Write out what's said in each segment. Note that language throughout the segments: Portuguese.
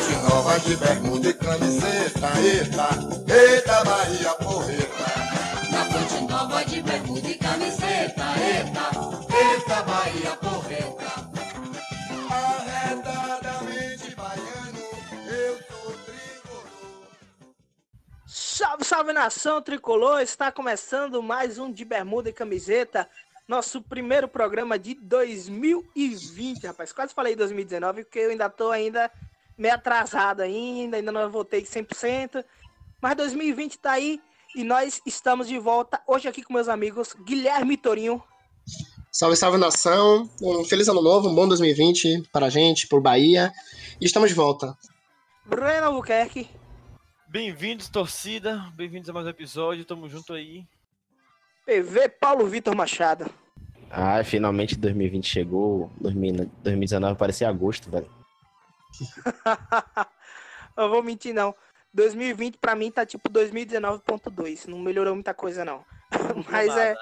fonte nova de bermuda e camiseta, eita, eita Bahia porreta. Na fonte nova de bermuda e camiseta, eita, eita Bahia porreta. Arredadamente baiano, eu sou tricolor. Salve, salve nação tricolor! Está começando mais um de bermuda e camiseta, nosso primeiro programa de 2020, rapaz. Quase falei 2019 porque eu ainda tô ainda meio atrasado ainda, ainda não voltei 100%, mas 2020 tá aí e nós estamos de volta hoje aqui com meus amigos Guilherme Torinho. Salve, salve nação! Um feliz ano novo, um bom 2020 para a gente, por Bahia. E estamos de volta. Breno Albuquerque. Bem-vindos, torcida. Bem-vindos a mais um episódio. Tamo junto aí. PV Paulo Vitor Machado. Ah, finalmente 2020 chegou. 2019 parecia agosto, velho. eu vou mentir, não. 2020 pra mim tá tipo 2019.2. Não melhorou muita coisa, não. Mas é.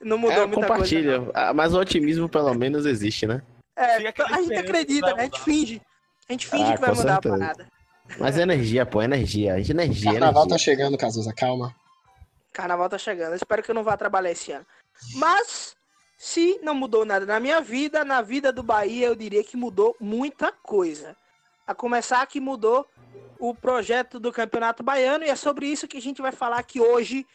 Não mudou é, muita compartilha. coisa. Ah, Mas o otimismo pelo menos existe, né? É, a gente acredita, né? A gente finge. A gente finge Ah, que vai mudar certeza. a parada. Mas é energia, pô, energia. A gente energia, Carnaval energia. tá chegando, Cazuza, calma. Carnaval tá chegando. Eu espero que eu não vá trabalhar esse ano. Mas, se não mudou nada na minha vida, na vida do Bahia, eu diria que mudou muita coisa. A começar que mudou o projeto do Campeonato Baiano, e é sobre isso que a gente vai falar aqui hoje,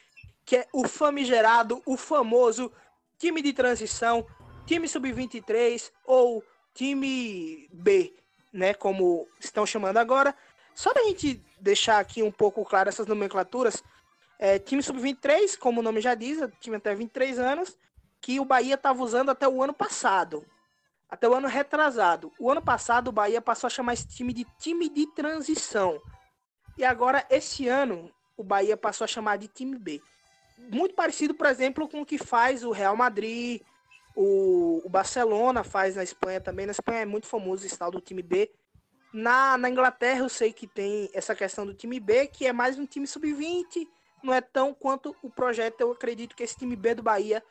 que é o famigerado, o famoso time de transição, time sub-23 ou time B, né, como estão chamando agora. Só pra gente deixar aqui um pouco claro essas nomenclaturas, é, time sub-23, como o nome já diz, é time até 23 anos, que o Bahia estava usando até o ano passado. Até o ano retrasado. O ano passado o Bahia passou a chamar esse time de time de transição. E agora, esse ano, o Bahia passou a chamar de time B. Muito parecido, por exemplo, com o que faz o Real Madrid, o, o Barcelona faz na Espanha também. Na Espanha é muito famoso esse tal do time B. Na, na Inglaterra eu sei que tem essa questão do time B, que é mais um time sub-20, não é tão quanto o projeto. Eu acredito que esse time B do Bahia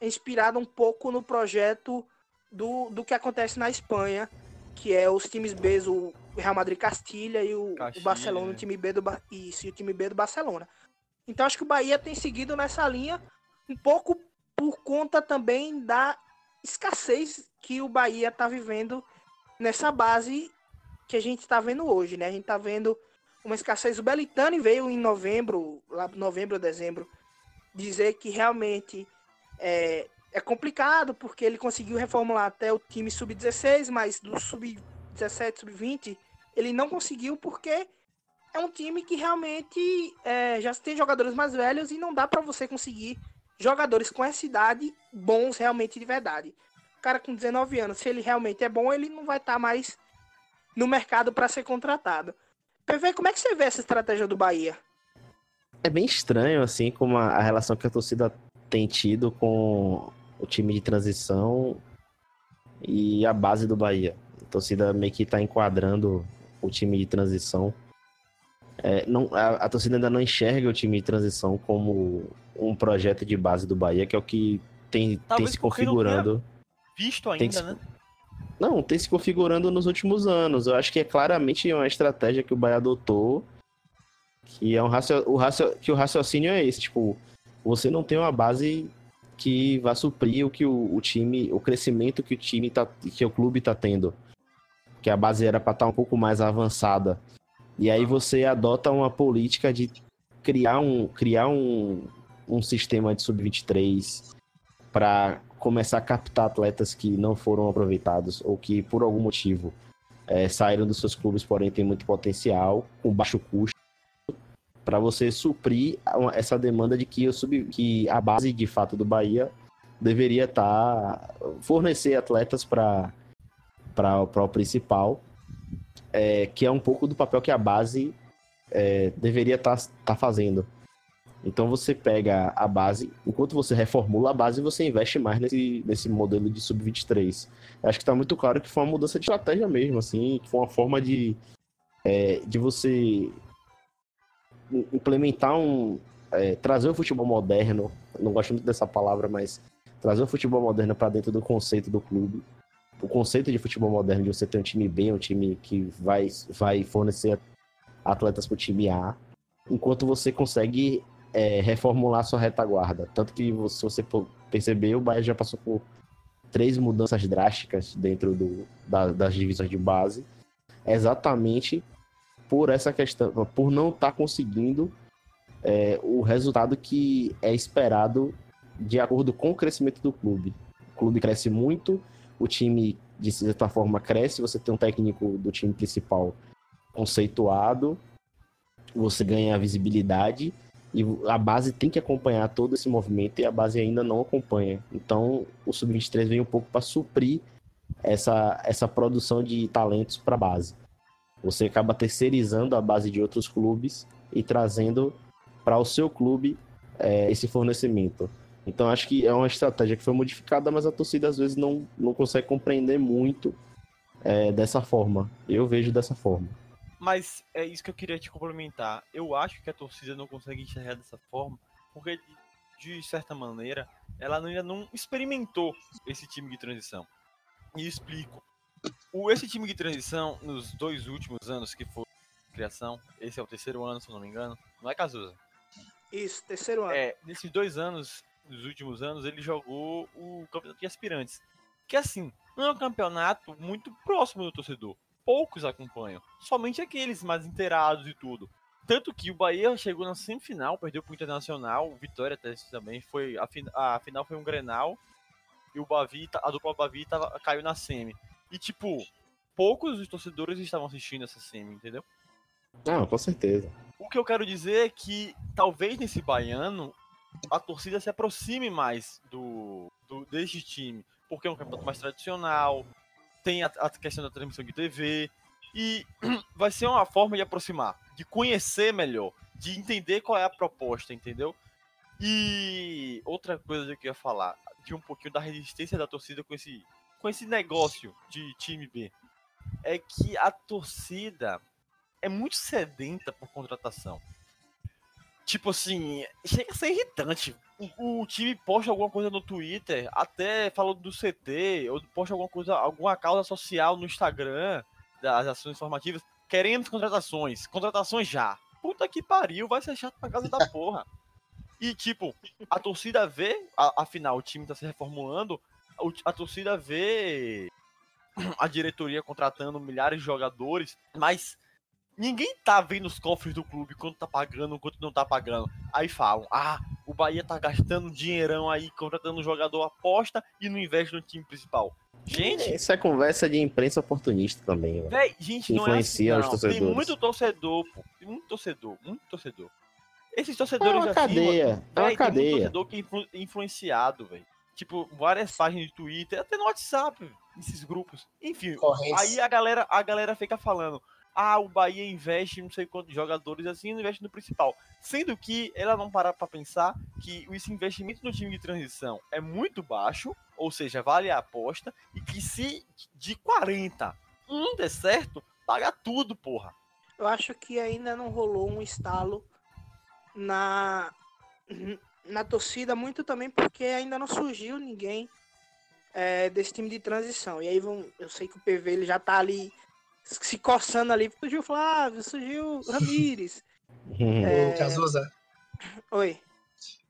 inspirado um pouco no projeto do, do que acontece na Espanha, que é os times B, o Real Madrid Castilha e o, o Barcelona, o time B do isso, e o time B do Barcelona. Então acho que o Bahia tem seguido nessa linha um pouco por conta também da escassez que o Bahia está vivendo nessa base que a gente está vendo hoje, né? A gente está vendo uma escassez. O Belitani veio em novembro, lá novembro, dezembro, dizer que realmente é, é complicado porque ele conseguiu reformular até o time sub-16, mas do sub-17, sub-20 ele não conseguiu porque é um time que realmente é, já tem jogadores mais velhos e não dá para você conseguir jogadores com essa idade bons realmente de verdade. O cara com 19 anos, se ele realmente é bom, ele não vai estar mais no mercado para ser contratado. PV, como é que você vê essa estratégia do Bahia? É bem estranho, assim, como a, a relação que a torcida tem tido com o time de transição e a base do Bahia. A torcida meio que tá enquadrando o time de transição. É, não, a, a torcida ainda não enxerga o time de transição como um projeto de base do Bahia, que é o que tem, tem se configurando. Visto ainda, se- né? Não, tem se configurando nos últimos anos. Eu acho que é claramente uma estratégia que o Bahia adotou. Que é um racio... o racio... que o raciocínio é esse, tipo, você não tem uma base que vá suprir o que o, o time, o crescimento que o time tá, que o clube tá tendo. Que a base era para estar um pouco mais avançada. E aí você adota uma política de criar um, criar um, um sistema de sub-23 para começar a captar atletas que não foram aproveitados ou que por algum motivo eh, saíram dos seus clubes, porém tem muito potencial, com baixo custo, para você suprir essa demanda de que, sub, que a base de fato do Bahia deveria estar fornecer atletas para o principal, eh, que é um pouco do papel que a base eh, deveria estar fazendo. Então você pega a base, enquanto você reformula a base, você investe mais nesse, nesse modelo de sub-23. Acho que está muito claro que foi uma mudança de estratégia mesmo, assim, foi uma forma de, é, de você implementar um. é, trazer o futebol moderno, não gosto muito dessa palavra, mas trazer o futebol moderno para dentro do conceito do clube. o conceito de futebol moderno de você ter um time B, um time que vai, vai fornecer atletas para o time A, enquanto você consegue é, reformular sua retaguarda. Tanto que, se você perceber, o Bahia já passou por três mudanças drásticas dentro do, da, das divisões de base, exatamente por essa questão, por não estar tá conseguindo é, o resultado que é esperado de acordo com o crescimento do clube. O clube cresce muito, o time de certa forma cresce, você tem um técnico do time principal conceituado, você ganha visibilidade e a base tem que acompanhar todo esse movimento e a base ainda não acompanha. Então, o sub-23 vem um pouco para suprir essa, essa produção de talentos para a base. Você acaba terceirizando a base de outros clubes e trazendo para o seu clube é, esse fornecimento. Então acho que é uma estratégia que foi modificada, mas a torcida às vezes não, não consegue compreender muito é, dessa forma. Eu vejo dessa forma. Mas é isso que eu queria te complementar. Eu acho que a torcida não consegue enxergar dessa forma, porque de certa maneira ela ainda não experimentou esse time de transição. E explico. O, esse time de transição, nos dois últimos anos que foi criação, esse é o terceiro ano, se eu não me engano, não é Cazuza? Isso, terceiro ano. É, nesses dois anos, nos últimos anos, ele jogou o campeonato de aspirantes. Que assim, não é um campeonato muito próximo do torcedor. Poucos acompanham. Somente aqueles mais inteirados e tudo. Tanto que o Bahia chegou na semifinal, perdeu pro Internacional, Vitória também foi. A, a final foi um Grenal. E o Bavi, a dupla Bavi tava, caiu na semi. E tipo, poucos dos torcedores estavam assistindo essa semi, entendeu? Ah, com certeza. O que eu quero dizer é que talvez nesse baiano a torcida se aproxime mais do, do deste time, porque é um campeonato mais tradicional, tem a, a questão da transmissão de TV e vai ser uma forma de aproximar, de conhecer melhor, de entender qual é a proposta, entendeu? E outra coisa que eu ia falar, de um pouquinho da resistência da torcida com esse, com esse negócio de time B, é que a torcida é muito sedenta por contratação. Tipo assim, chega a ser irritante. O, o, time posta alguma coisa no Twitter, até falando do CT, ou posta alguma coisa, alguma causa social no Instagram das ações informativas. Queremos contratações. Contratações já. Puta que pariu, vai ser chato pra casa da porra. E, tipo, a torcida vê, a, afinal, o time tá se reformulando, a, torcida vê a diretoria contratando milhares de jogadores, mas Ninguém tá vendo os cofres do clube, quanto tá pagando, quanto não tá pagando. Aí falam, ah, o Bahia tá gastando dinheirão aí, contratando um jogador aposta e não investe no time principal. Gente. Isso é conversa de imprensa oportunista também, velho. Véi, gente, não Influencia é assim, não. Os torcedores. Tem muito torcedor, pô. Tem muito torcedor, muito torcedor. Esses torcedores é uma cadeia. Cima, é uma véi, cadeia. Tem muito torcedor que é influ influenciado, velho. Tipo, várias páginas de Twitter, até no WhatsApp, esses grupos. Enfim, aí a galera, a galera fica falando ah, o Bahia investe não sei quantos jogadores assim, não investe no principal. Sendo que ela não parar para pensar que esse investimento no time de transição é muito baixo, ou seja, vale a aposta, e que se de 40 um der certo, paga tudo, porra. Eu acho que ainda não rolou um estalo na na torcida, muito também porque ainda não surgiu ninguém é, desse time de transição. E aí vão, eu sei que o PV ele já tá ali se coçando ali. Surgiu Flávio, surgiu Ramires. é... Cazuza. Oi.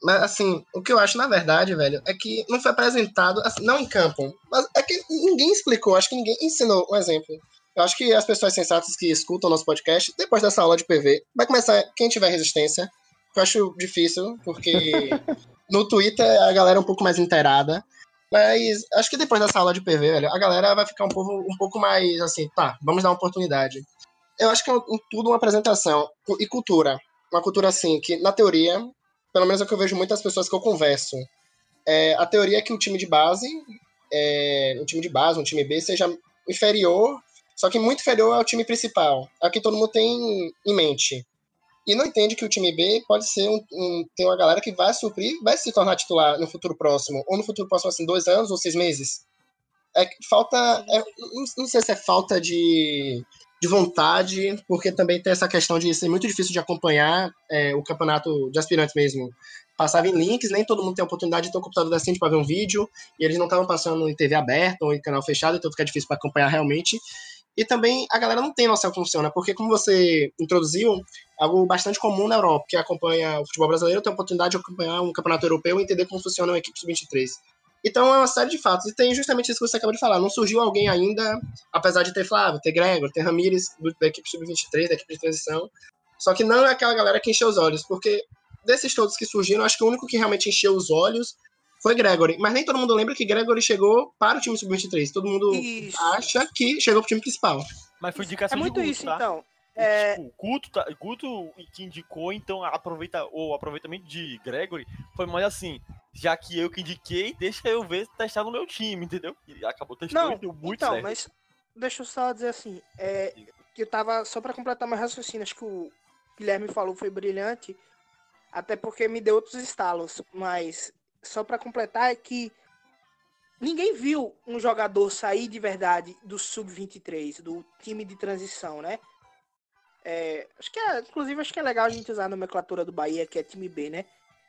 Mas assim, o que eu acho, na verdade, velho, é que não foi apresentado, assim, não em campo, mas é que ninguém explicou, acho que ninguém ensinou um exemplo. Eu acho que as pessoas sensatas que escutam nosso podcast, depois dessa aula de PV, vai começar quem tiver resistência, eu acho difícil, porque no Twitter a galera é um pouco mais inteirada. Mas acho que depois dessa aula de PV, velho, a galera vai ficar um pouco, um pouco mais assim, tá, vamos dar uma oportunidade. Eu acho que é um, tudo uma apresentação e cultura. Uma cultura assim, que na teoria, pelo menos é o que eu vejo muitas pessoas que eu converso. É, a teoria é que o time de base, é, um time de base, um time B, seja inferior, só que muito inferior ao time principal. É o que todo mundo tem em mente e não entende que o time B pode ser um, um, tem uma galera que vai suprir, vai se tornar titular no futuro próximo, ou no futuro próximo, assim, dois anos ou seis meses. É falta, é, não, sei se é falta de, de vontade, porque também tem essa questão de ser muito difícil de acompanhar é, o campeonato de aspirantes mesmo. passava em links, nem todo mundo tem a oportunidade de ter um computador decente para ver um vídeo, e eles não estavam passando em TV aberta ou em canal fechado, então fica difícil para acompanhar realmente. E também a galera não tem noção como funciona, porque como você introduziu, algo bastante comum na Europa, que acompanha o futebol brasileiro, tem a oportunidade de acompanhar um campeonato europeu e entender como funciona uma equipe sub-23. Então é uma série de fatos. E tem justamente isso que você acabou de falar. Não surgiu alguém ainda, apesar de ter Flávio, ter Gregor, ter Ramires, da equipe sub-23, da equipe de transição. Só que não é aquela galera que encheu os olhos, porque desses todos que surgiram, acho que o único que realmente encheu os olhos foi Gregory. Mas nem todo mundo lembra que Gregory chegou para o time sub-23. Todo mundo Isso. acha que chegou para o time principal. Mas foi É indicação muito de Guto, isso, tá? então. É, Tipo, Guto, tá, Guto que indicou, então aproveita, o aproveitamento de Gregory foi mais assim, já que eu que indiquei, deixa eu ver testar no meu time, entendeu? E acabou testando Não, e deu muito então, certo. mas deixa eu só dizer assim, é, que eu tava, só pra completar meu raciocínio, acho que o Guilherme falou foi brilhante, até porque me deu outros estalos, mas só pra completar é que ninguém viu um jogador sair de verdade do sub-23, do time de transição, né? É, acho que é, inclusive acho que é legal a gente usar a nomenclatura do Bahia, que é time B, né?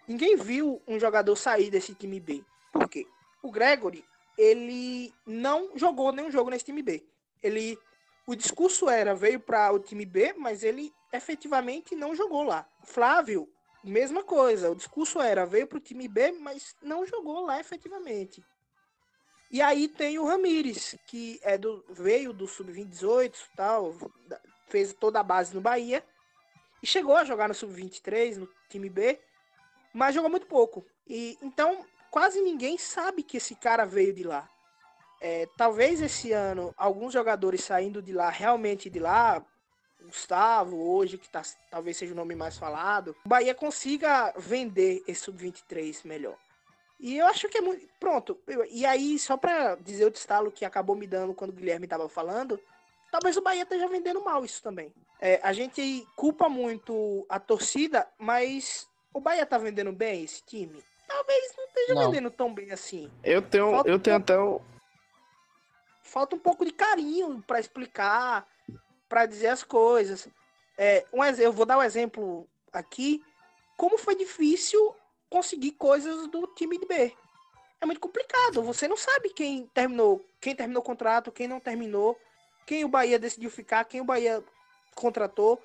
Ninguém viu um jogador sair desse time B. Por quê? O Gregory, ele não jogou nenhum jogo nesse time B. Ele, o discurso era veio para o time B, mas ele efetivamente não jogou lá. Flávio, mesma coisa. O discurso era veio para o time B, mas não jogou lá efetivamente. E aí tem o Ramires, que é do veio do sub-28, tal, fez toda a base no Bahia e chegou a jogar no sub-23, no time B, mas jogou muito pouco. E então quase ninguém sabe que esse cara veio de lá. É, talvez esse ano alguns jogadores saindo de lá, realmente de lá, Gustavo, hoje, que tá, talvez seja o nome mais falado, o Bahia consiga vender esse sub-23 melhor. E eu acho que é muito. Pronto. eu- e aí, só pra dizer o estalo que acabou me dando quando o Guilherme tava falando, talvez o Bahia esteja vendendo mal isso também. É, a gente culpa muito a torcida, mas o Bahia tá vendendo bem esse time? Talvez não esteja Não. vendendo tão bem assim. Eu tenho, Falta eu um tenho até o. falta um pouco de carinho para explicar, para dizer as coisas. É, um, eu vou dar um exemplo aqui. Como foi difícil conseguir coisas do time de B. É muito complicado. Você não sabe quem terminou, quem terminou o contrato, quem não terminou, quem o Bahia decidiu ficar, quem o Bahia contratou,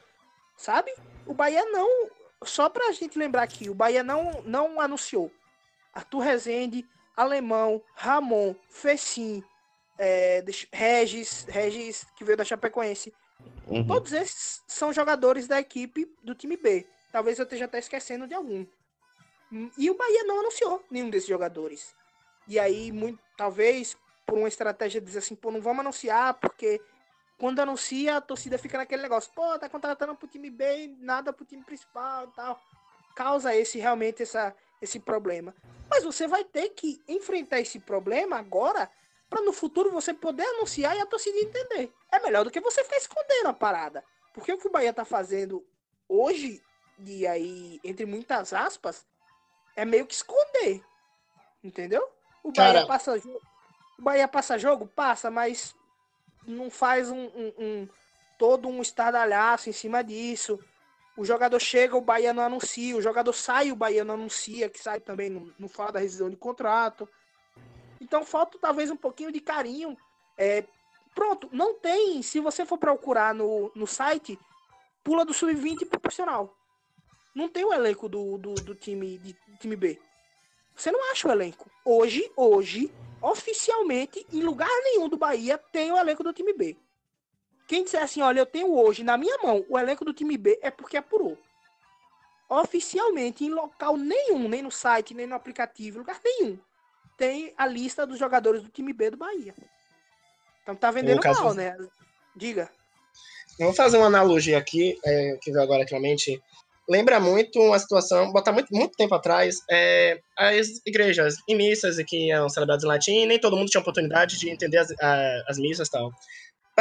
sabe? O Bahia não, só pra gente lembrar aqui, o Bahia não não anunciou. Arthur Rezende, Alemão, Ramon, Fecim, é, Regis, Regis, que veio da Chapecoense. Uhum. Todos esses são jogadores da equipe do time B. Talvez eu esteja até esquecendo de algum. Hum, E o Bahia não anunciou nenhum desses jogadores. E aí, muito, talvez, por uma estratégia de dizer assim, pô, não vamos anunciar, porque quando anuncia, a torcida fica naquele negócio, pô, tá contratando pro time B, e nada pro time principal e tal. Causa esse realmente essa, esse problema. Mas você vai ter que enfrentar esse problema agora para no futuro você poder anunciar e a torcida entender. É melhor do que você ficar escondendo a parada. Porque o que o Bahia tá fazendo hoje, e aí, entre muitas aspas, é meio que esconder. Entendeu? O Bahia Cara- passa jogo. O Bahia passa jogo? Passa, mas não faz um, um- um- todo um estardalhaço em cima disso. O jogador chega, o Bahia não anuncia. O jogador sai, o Bahia não anuncia, que sai também, não, não fala da rescisão de contrato. Então falta talvez um pouquinho de carinho. É, pronto, não tem. Se você for procurar no, no site, pula do sub-20 pro profissional. Não tem o elenco do, do, do time, de, time B. Você não acha o elenco. Hoje, hoje, oficialmente, em lugar nenhum do Bahia tem o elenco do time B. Quem disser assim, olha, eu tenho hoje na minha mão o elenco do time B é porque apurou. Oficialmente, em local nenhum, nem no site, nem no aplicativo, lugar nenhum, tem a lista dos jogadores do time B do Bahia. Então tá vendendo caso- mal, né? Diga. Eu vou fazer uma analogia aqui, é, que veio agora aqui na mente. Lembra muito uma situação, botar muito, muito tempo atrás, é, as igrejas em missas e que eram celebradas em latim, nem todo mundo tinha oportunidade de entender as, a- as missas e tal.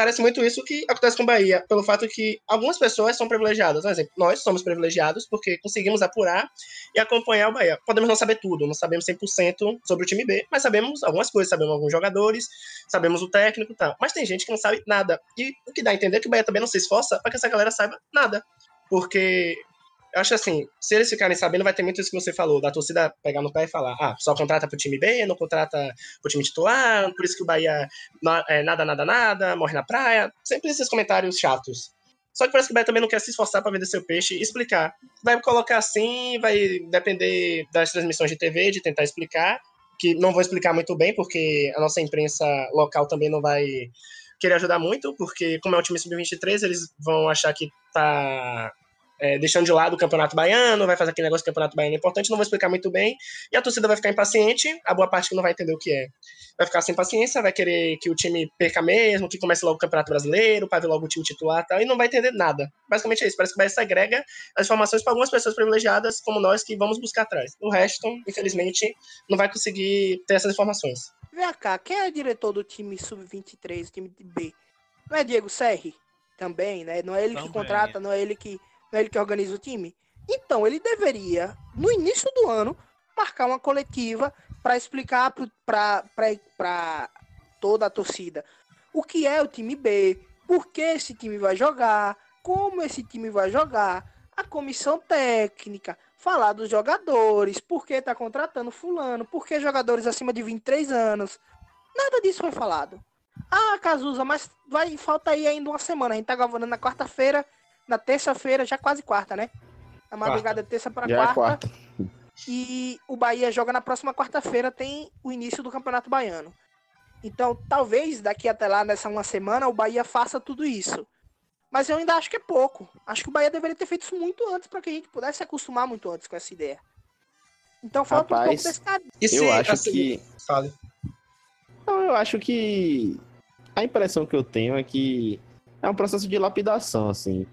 Parece muito isso que acontece com Bahia, pelo fato que algumas pessoas são privilegiadas. Por exemplo, nós somos privilegiados porque conseguimos apurar e acompanhar o Bahia. Podemos não saber tudo, não sabemos 100% sobre o time B, mas sabemos algumas coisas, sabemos alguns jogadores, sabemos o técnico e tal. Mas tem gente que não sabe nada. E o que dá a entender é que o Bahia também não se esforça para que essa galera saiba nada. Porque Eu acho assim, se eles ficarem sabendo, vai ter muito isso que você falou, da torcida pegar no pé e falar, ah, só contrata pro time B, não contrata pro time titular, por isso que o Bahia é, nada, nada, nada, morre na praia. Sempre esses comentários chatos. Só que parece que o Bahia também não quer se esforçar para vender seu peixe e explicar. Vai colocar assim, vai depender das transmissões de TV, de tentar explicar, que não vou explicar muito bem, porque a nossa imprensa local também não vai querer ajudar muito, porque como é um time sub-23, eles vão achar que tá é, deixando de lado o Campeonato Baiano, vai fazer aquele negócio que o Campeonato Baiano é importante, não vou explicar muito bem, e a torcida vai ficar impaciente, a boa parte que não vai entender o que é. Vai ficar sem paciência, vai querer que o time perca mesmo, que comece logo o Campeonato Brasileiro, para ver logo o time titular e tal, e não vai entender nada. Basicamente é isso, parece que vai segrega as informações para algumas pessoas privilegiadas, como nós, que vamos buscar atrás. O resto, infelizmente, não vai conseguir ter essas informações. Vem cá, quem é o diretor do time sub-23, time de B? Não é Diego Serri? Também, né? Não é ele que Também. contrata, não é ele que, ele que organiza o time? Então, ele deveria, no início do ano, marcar uma coletiva para explicar para toda a torcida o que é o time B, por que esse time vai jogar, como esse time vai jogar, a comissão técnica, falar dos jogadores, por que tá contratando fulano, por que jogadores acima de 23 anos. Nada disso foi falado. Ah, Cazuza, mas vai falta aí ainda uma semana. A gente tá gravando na quarta-feira, na terça-feira, já quase quarta, né? Na madrugada de terça para é quarta. quarta. E o Bahia joga na próxima quarta-feira, tem o início do Campeonato Baiano. Então, talvez daqui até lá, nessa uma semana, o Bahia faça tudo isso. Mas eu ainda acho que é pouco. Acho que o Bahia deveria ter feito isso muito antes para que a gente pudesse se acostumar muito antes com essa ideia. Então falta um pouco Rapaz, desse cara. Se, Eu acho assim, que. Fale. Não, eu acho que. A impressão que eu tenho é que é um processo de lapidação, assim.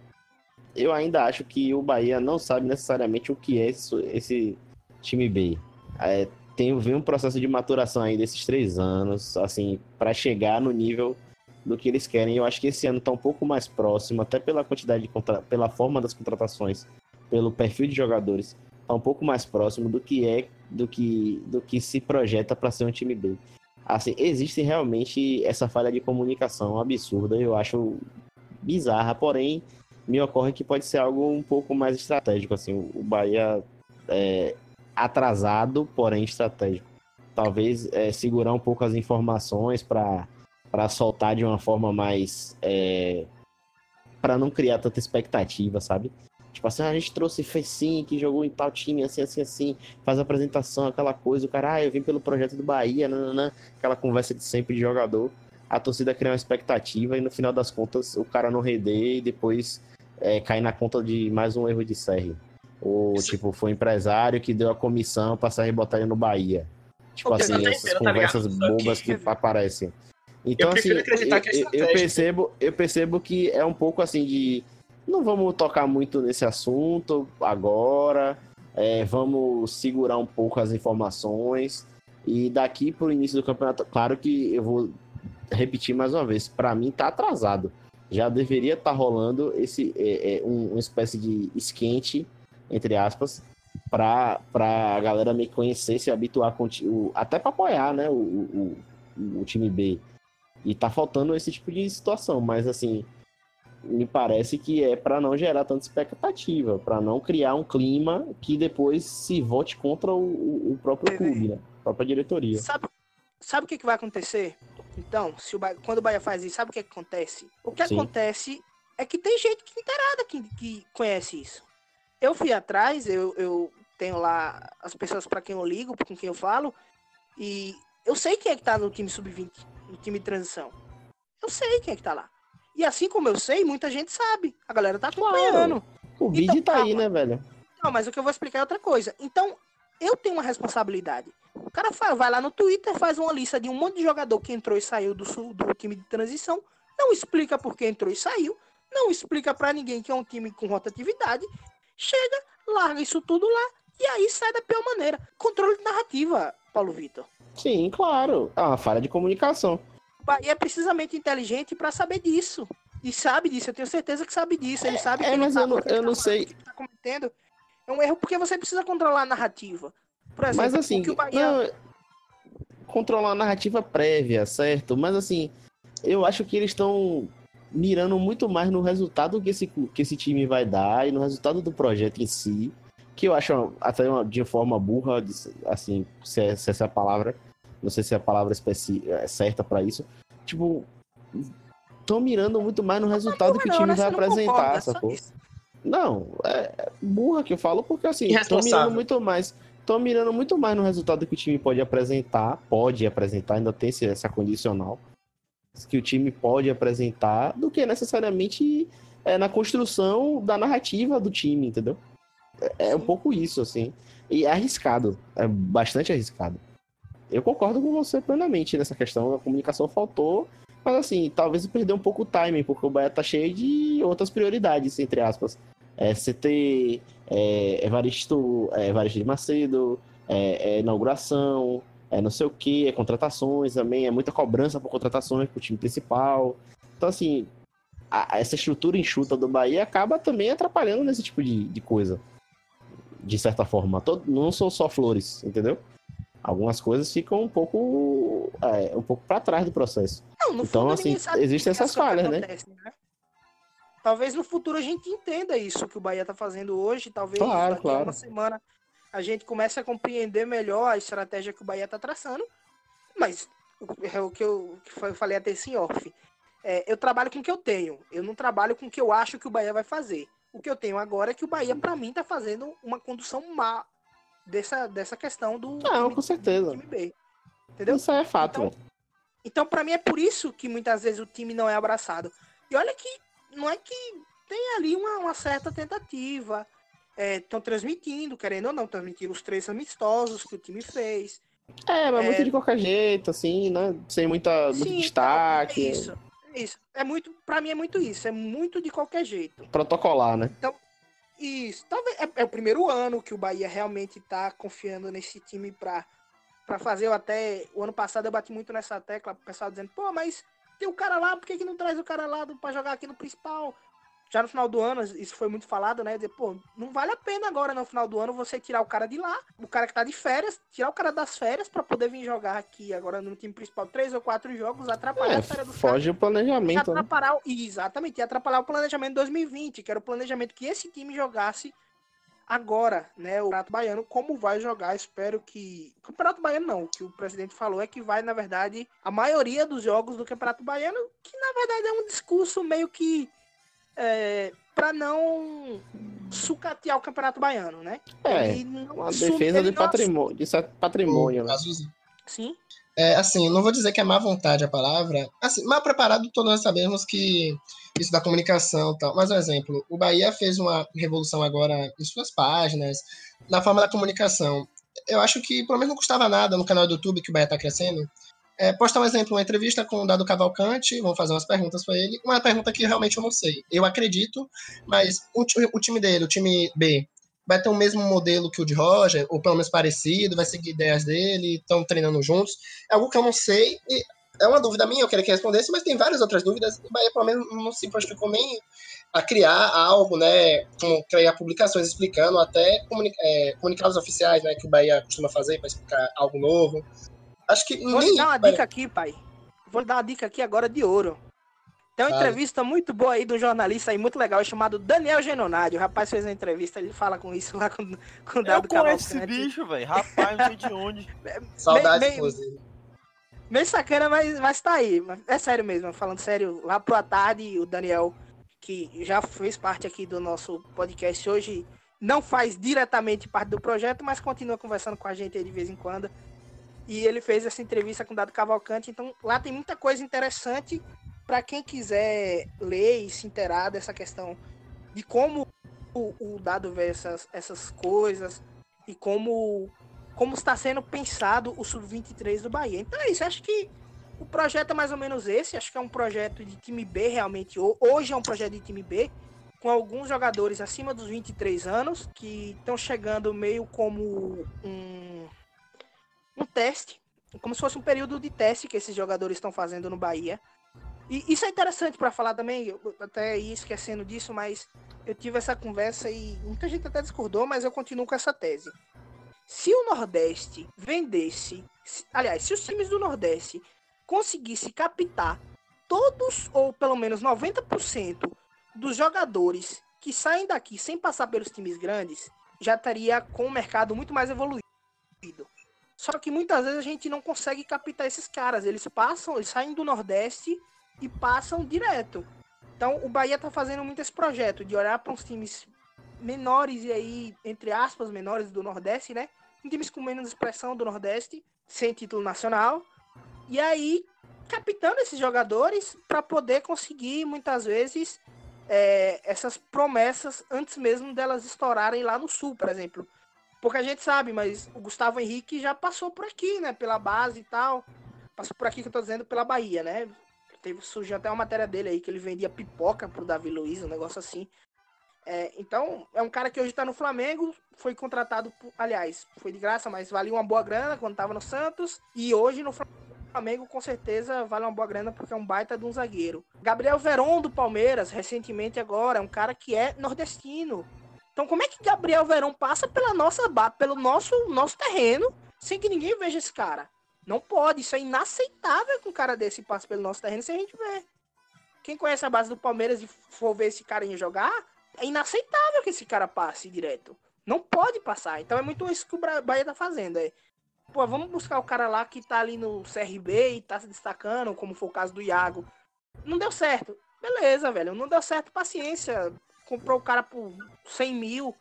Eu ainda acho que o Bahia não sabe necessariamente o que é esse, esse time B. É, tem vem um processo de maturação aí desses três anos, assim, para chegar no nível do que eles querem. Eu acho que esse ano tá um pouco mais próximo, até pela quantidade de contra... pela forma das contratações, pelo perfil de jogadores, tá um pouco mais próximo do que é, do que, do que se projeta para ser um time B. Assim, existe realmente essa falha de comunicação absurda, eu acho bizarra, porém me ocorre que pode ser algo um pouco mais estratégico, assim, o Bahia é atrasado, porém estratégico. Talvez é, segurar um pouco as informações para soltar de uma forma mais é, para não criar tanta expectativa, sabe? Tipo assim, ah, a gente trouxe Fecim, que jogou em tal time, assim, assim, assim, faz apresentação, aquela coisa, o cara, ah, eu vim pelo projeto do Bahia, nananã, aquela conversa de sempre de jogador. A torcida cria uma expectativa e no final das contas o cara não render e depois é, cai na conta de mais um erro de série. Ou, Isso. tipo, foi o empresário que deu a comissão pra sair botar ele no Bahia. Tipo assim, eu tô essas tá conversas? Só bobas que- que aparecem. Então, assim, que é eu- eu, percebo, eu percebo que é um pouco assim de. Não vamos tocar muito nesse assunto agora. é, vamos segurar um pouco as informações. E daqui pro início do campeonato, claro que eu vou repetir mais uma vez, para mim tá atrasado. Já deveria estar rolando esse é, é, um- uma espécie de esquente, entre aspas, para a galera me conhecer, se habituar com o até para apoiar, né, o, o, o- time B. E tá faltando esse tipo de situação, mas assim, me parece que é para não gerar tanta expectativa, para não criar um clima que depois se vote contra o, o- próprio clube, né? A própria diretoria. Sabe, sabe o que, que vai acontecer? Então, se o quando o Bahia faz isso, sabe o que, que acontece? O que Sim. acontece é que tem gente que inteirada que, que conhece isso. Eu fui atrás, eu, eu tenho lá as pessoas para quem eu ligo, com quem eu falo, e eu sei quem é que tá no time sub-20, no time de transição. Eu sei quem é que tá lá. E assim como eu sei, muita gente sabe. A galera tá Claro. acompanhando. O vídeo Então, tá aí, calma. né, velho? Não, mas o que eu vou explicar é outra coisa. Então, eu tenho uma responsabilidade. O cara vai lá no Twitter, faz uma lista de um monte de jogador que entrou e saiu do, do time de transição, não explica por que entrou e saiu, não explica pra ninguém que é um time com rotatividade, chega, larga isso tudo lá e aí sai da pior maneira. Controle de narrativa, Paulo Vitor. Sim, claro. É uma falha de comunicação. Bahia é precisamente inteligente pra saber disso. E sabe disso, eu tenho certeza que sabe disso. Ele sabe É, que ele mas tá- eu não- eu não tá sei. fazendo, o que ele tá cometendo é um erro porque você precisa controlar a narrativa. Por exemplo, Mas assim, o que o Bahia... não, controlar a narrativa prévia, certo? Mas assim, eu acho que eles estão mirando muito mais no resultado que esse, que esse time vai dar e no resultado do projeto em si, que eu acho até uma, de forma burra, assim, se, é, se essa é a palavra, não sei se é a palavra especi é certa para isso. Tipo, estão mirando muito mais no resultado que o time vai apresentar, sacou? Não, é burra que eu falo, porque assim, estão mirando muito mais. Estão mirando muito mais no resultado que o time pode apresentar, pode apresentar, ainda tem essa condicional, que o time pode apresentar, do que necessariamente é, na construção da narrativa do time, entendeu? É, é um pouco isso, assim. E é arriscado, é bastante arriscado. Eu concordo com você plenamente nessa questão, a comunicação faltou, mas assim, talvez perdeu um pouco o timing, porque o Bahia tá cheio de outras prioridades, entre aspas é, CT, é, Evaristo, é, Evaristo de Macedo, é, é inauguração, é não sei o que, é contratações também, é muita cobrança por contratações pro time principal. Então, assim, a, essa estrutura enxuta do Bahia acaba também atrapalhando nesse tipo de, de coisa. De certa forma. Todo, não são só flores, entendeu? Algumas coisas ficam um pouco é, um pouco para trás do processo. Não, então, assim, existem essas falhas, né? Né? Talvez no futuro a gente entenda isso que o Bahia está fazendo hoje. Talvez claro, daqui claro. a uma semana a gente comece a compreender melhor a estratégia que o Bahia está traçando. Mas é o que eu, que eu falei até esse off. É, eu trabalho com o que eu tenho. Eu não trabalho com o que eu acho que o Bahia vai fazer. O que eu tenho agora é que o Bahia, para mim, está fazendo uma condução má dessa, dessa questão do. Não, time, com certeza. time B. Entendeu? Isso é fato. Então, então para mim, é por isso que muitas vezes o time não é abraçado. E olha que não é que tem ali uma, uma certa tentativa. Estão é, transmitindo, querendo ou não, transmitindo os três amistosos que o time fez. É, mas é... muito de qualquer jeito, assim, né? Sem muita, muito Sim, destaque. É isso, é isso. É muito, pra mim é muito isso, é muito de qualquer jeito. Protocolar, né? Então, isso. Talvez é, é o primeiro ano que o Bahia realmente tá confiando nesse time pra, pra fazer. Eu até. O ano passado eu bati muito nessa tecla, o pessoal dizendo, pô, mas tem o cara lá, por que, que não traz o cara lá para jogar aqui no principal? Já no final do ano, isso foi muito falado, né? Dizer, pô, não vale a pena agora no final do ano você tirar o cara de lá, o cara que tá de férias, tirar o cara das férias para poder vir jogar aqui agora no time principal três ou quatro jogos, atrapalhar é, a férias do Foge cara, o planejamento. Né? Atrapalhar, né? Exatamente, e atrapalhar o planejamento de 2020, que era o planejamento que esse time jogasse agora, né, o Campeonato Baiano, como vai jogar, espero que... O Campeonato Baiano não, o que o presidente falou é que vai, na verdade, a maioria dos jogos do Campeonato Baiano, que na verdade é um discurso meio que é, para não sucatear o Campeonato Baiano, né? É, uma defesa de patrimônio, de patrimônio, né? Sim. É, assim, não vou dizer que é má vontade a palavra. Assim, mal preparado, todos nós sabemos que isso da comunicação e tal. Mas um exemplo, o Bahia fez uma revolução agora em suas páginas, na forma da comunicação. Eu acho que pelo menos não custava nada no canal do YouTube que o Bahia está crescendo. É, postar um exemplo, uma entrevista com o Dado Cavalcante, vamos fazer umas perguntas para ele. Uma pergunta que realmente eu não sei. Eu acredito, mas o, o time dele, o time B, vai ter o mesmo modelo que o de Roger, ou pelo menos parecido, vai seguir ideias dele, estão treinando juntos. É algo que eu não sei, e é uma dúvida minha, eu queria que respondesse, mas tem várias outras dúvidas. O Bahia, pelo menos, não se prontificou nem a criar algo, né? Como criar publicações explicando, até comunica é, comunicados oficiais, né? Que o Bahia costuma fazer para explicar algo novo. Acho que. Vou nem, dar uma dica aqui, pai. Vou dar uma dica aqui agora de ouro. Tem uma entrevista muito boa aí de um jornalista aí, muito legal, chamado Daniel Genonadi. O rapaz fez uma entrevista, ele fala com isso lá com, com o Dado Eu conheço esse bicho, velho. Rapaz, não sei de onde. Saudades, inclusive. Meio sacana, mas, mas tá aí. É sério mesmo, falando sério. Lá pro à tarde, o Daniel, que já fez parte aqui do nosso podcast hoje, não faz diretamente parte do projeto, mas continua conversando com a gente aí de vez em quando. E ele fez essa entrevista com o Dado Cavalcante, então lá tem muita coisa interessante para quem quiser ler e se inteirar dessa questão de como o, o Dado vê essas, essas coisas e como como está sendo pensado o Sub-23 do Bahia. Então é isso, acho que o projeto é mais ou menos esse, acho que é um projeto de time B realmente, hoje é um projeto de time B, com alguns jogadores acima dos 23 anos, que estão chegando meio como um, um teste, como se fosse um período de teste que esses jogadores estão fazendo no Bahia. E isso é interessante para falar também, eu até ia esquecendo disso, mas eu tive essa conversa e muita gente até discordou, mas eu continuo com essa tese. Se o Nordeste vendesse, aliás, se os times do Nordeste conseguissem captar todos, ou pelo menos 90% dos jogadores que saem daqui sem passar pelos times grandes, já estaria com o mercado muito mais evoluído. Só que muitas vezes a gente não consegue captar esses caras. Eles passam, eles saem do Nordeste e passam direto. Então o Bahia tá fazendo muito esse projeto de olhar para uns times menores e aí, entre aspas, menores do Nordeste, né? Times com menos expressão do Nordeste, sem título nacional. E aí, captando esses jogadores para poder conseguir, muitas vezes, é, essas promessas antes mesmo delas estourarem lá no Sul, por exemplo. Porque a gente sabe, mas o Gustavo Henrique já passou por aqui, né? Pela base e tal. Passou por aqui que eu tô dizendo, pela Bahia, né? Teve, surgiu até uma matéria dele aí que ele vendia pipoca pro Davi Luiz, um negócio assim. É, então, é um cara que hoje tá no Flamengo, foi contratado, por, aliás, foi de graça, mas valia uma boa grana quando tava no Santos. E hoje no Flamengo, com certeza, vale uma boa grana porque é um baita de um zagueiro. Gabriel Veron do Palmeiras, recentemente agora, é um cara que é nordestino. Então, como é que Gabriel Verão passa pela nossa pelo nosso, nosso terreno sem que ninguém veja esse cara? Não pode, isso é inaceitável que um cara desse passe pelo nosso terreno sem a gente ver. Quem conhece a base do Palmeiras e for ver esse cara jogar, é inaceitável que esse cara passe direto. Não pode passar. Então é muito isso que o Bahia tá fazendo. É, pô, vamos buscar o cara lá que tá ali no CRB e tá se destacando, como foi o caso do Iago. Não deu certo. Beleza, velho. Não deu certo, paciência comprou o cara por 100 mil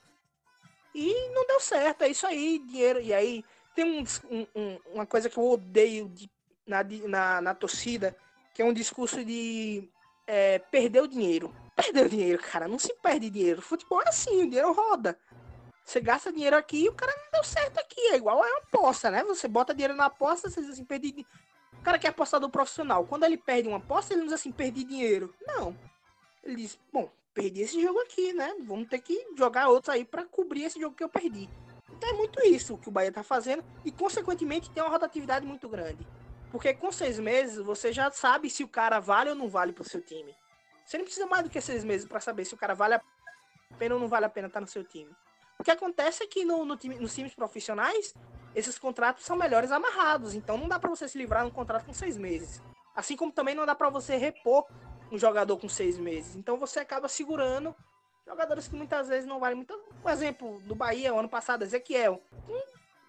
e não deu certo. É isso aí, dinheiro. E aí tem um, um, uma coisa que eu odeio de, na, na, na, torcida, que é um discurso de é, perder o dinheiro. Perder o dinheiro, cara, não se perde dinheiro. Futebol é assim, o dinheiro roda. Você gasta dinheiro aqui e o cara não deu certo aqui. É igual é uma aposta, né? Você bota dinheiro na aposta, você diz assim, perdi. O cara que é apostador profissional, quando ele perde uma aposta, ele não diz assim, perdi dinheiro. Não. Ele diz, bom, perdi esse jogo aqui, né? Vamos ter que jogar outros aí para cobrir esse jogo que eu perdi. Então é muito isso que o Bahia tá fazendo e, consequentemente, tem uma rotatividade muito grande. Porque com seis meses você já sabe se o cara vale ou não vale pro seu time. Você não precisa mais do que seis meses para saber se o cara vale a pena ou não vale a pena estar tá no seu time. O que acontece é que no, no time, nos times profissionais, esses contratos são melhores amarrados. Então não dá para você se livrar de um contrato com seis meses. Assim como também não dá para você repor um jogador com seis meses. Então você acaba segurando jogadores que muitas vezes não valem muito. Um exemplo do Bahia, ano passado, Ezequiel.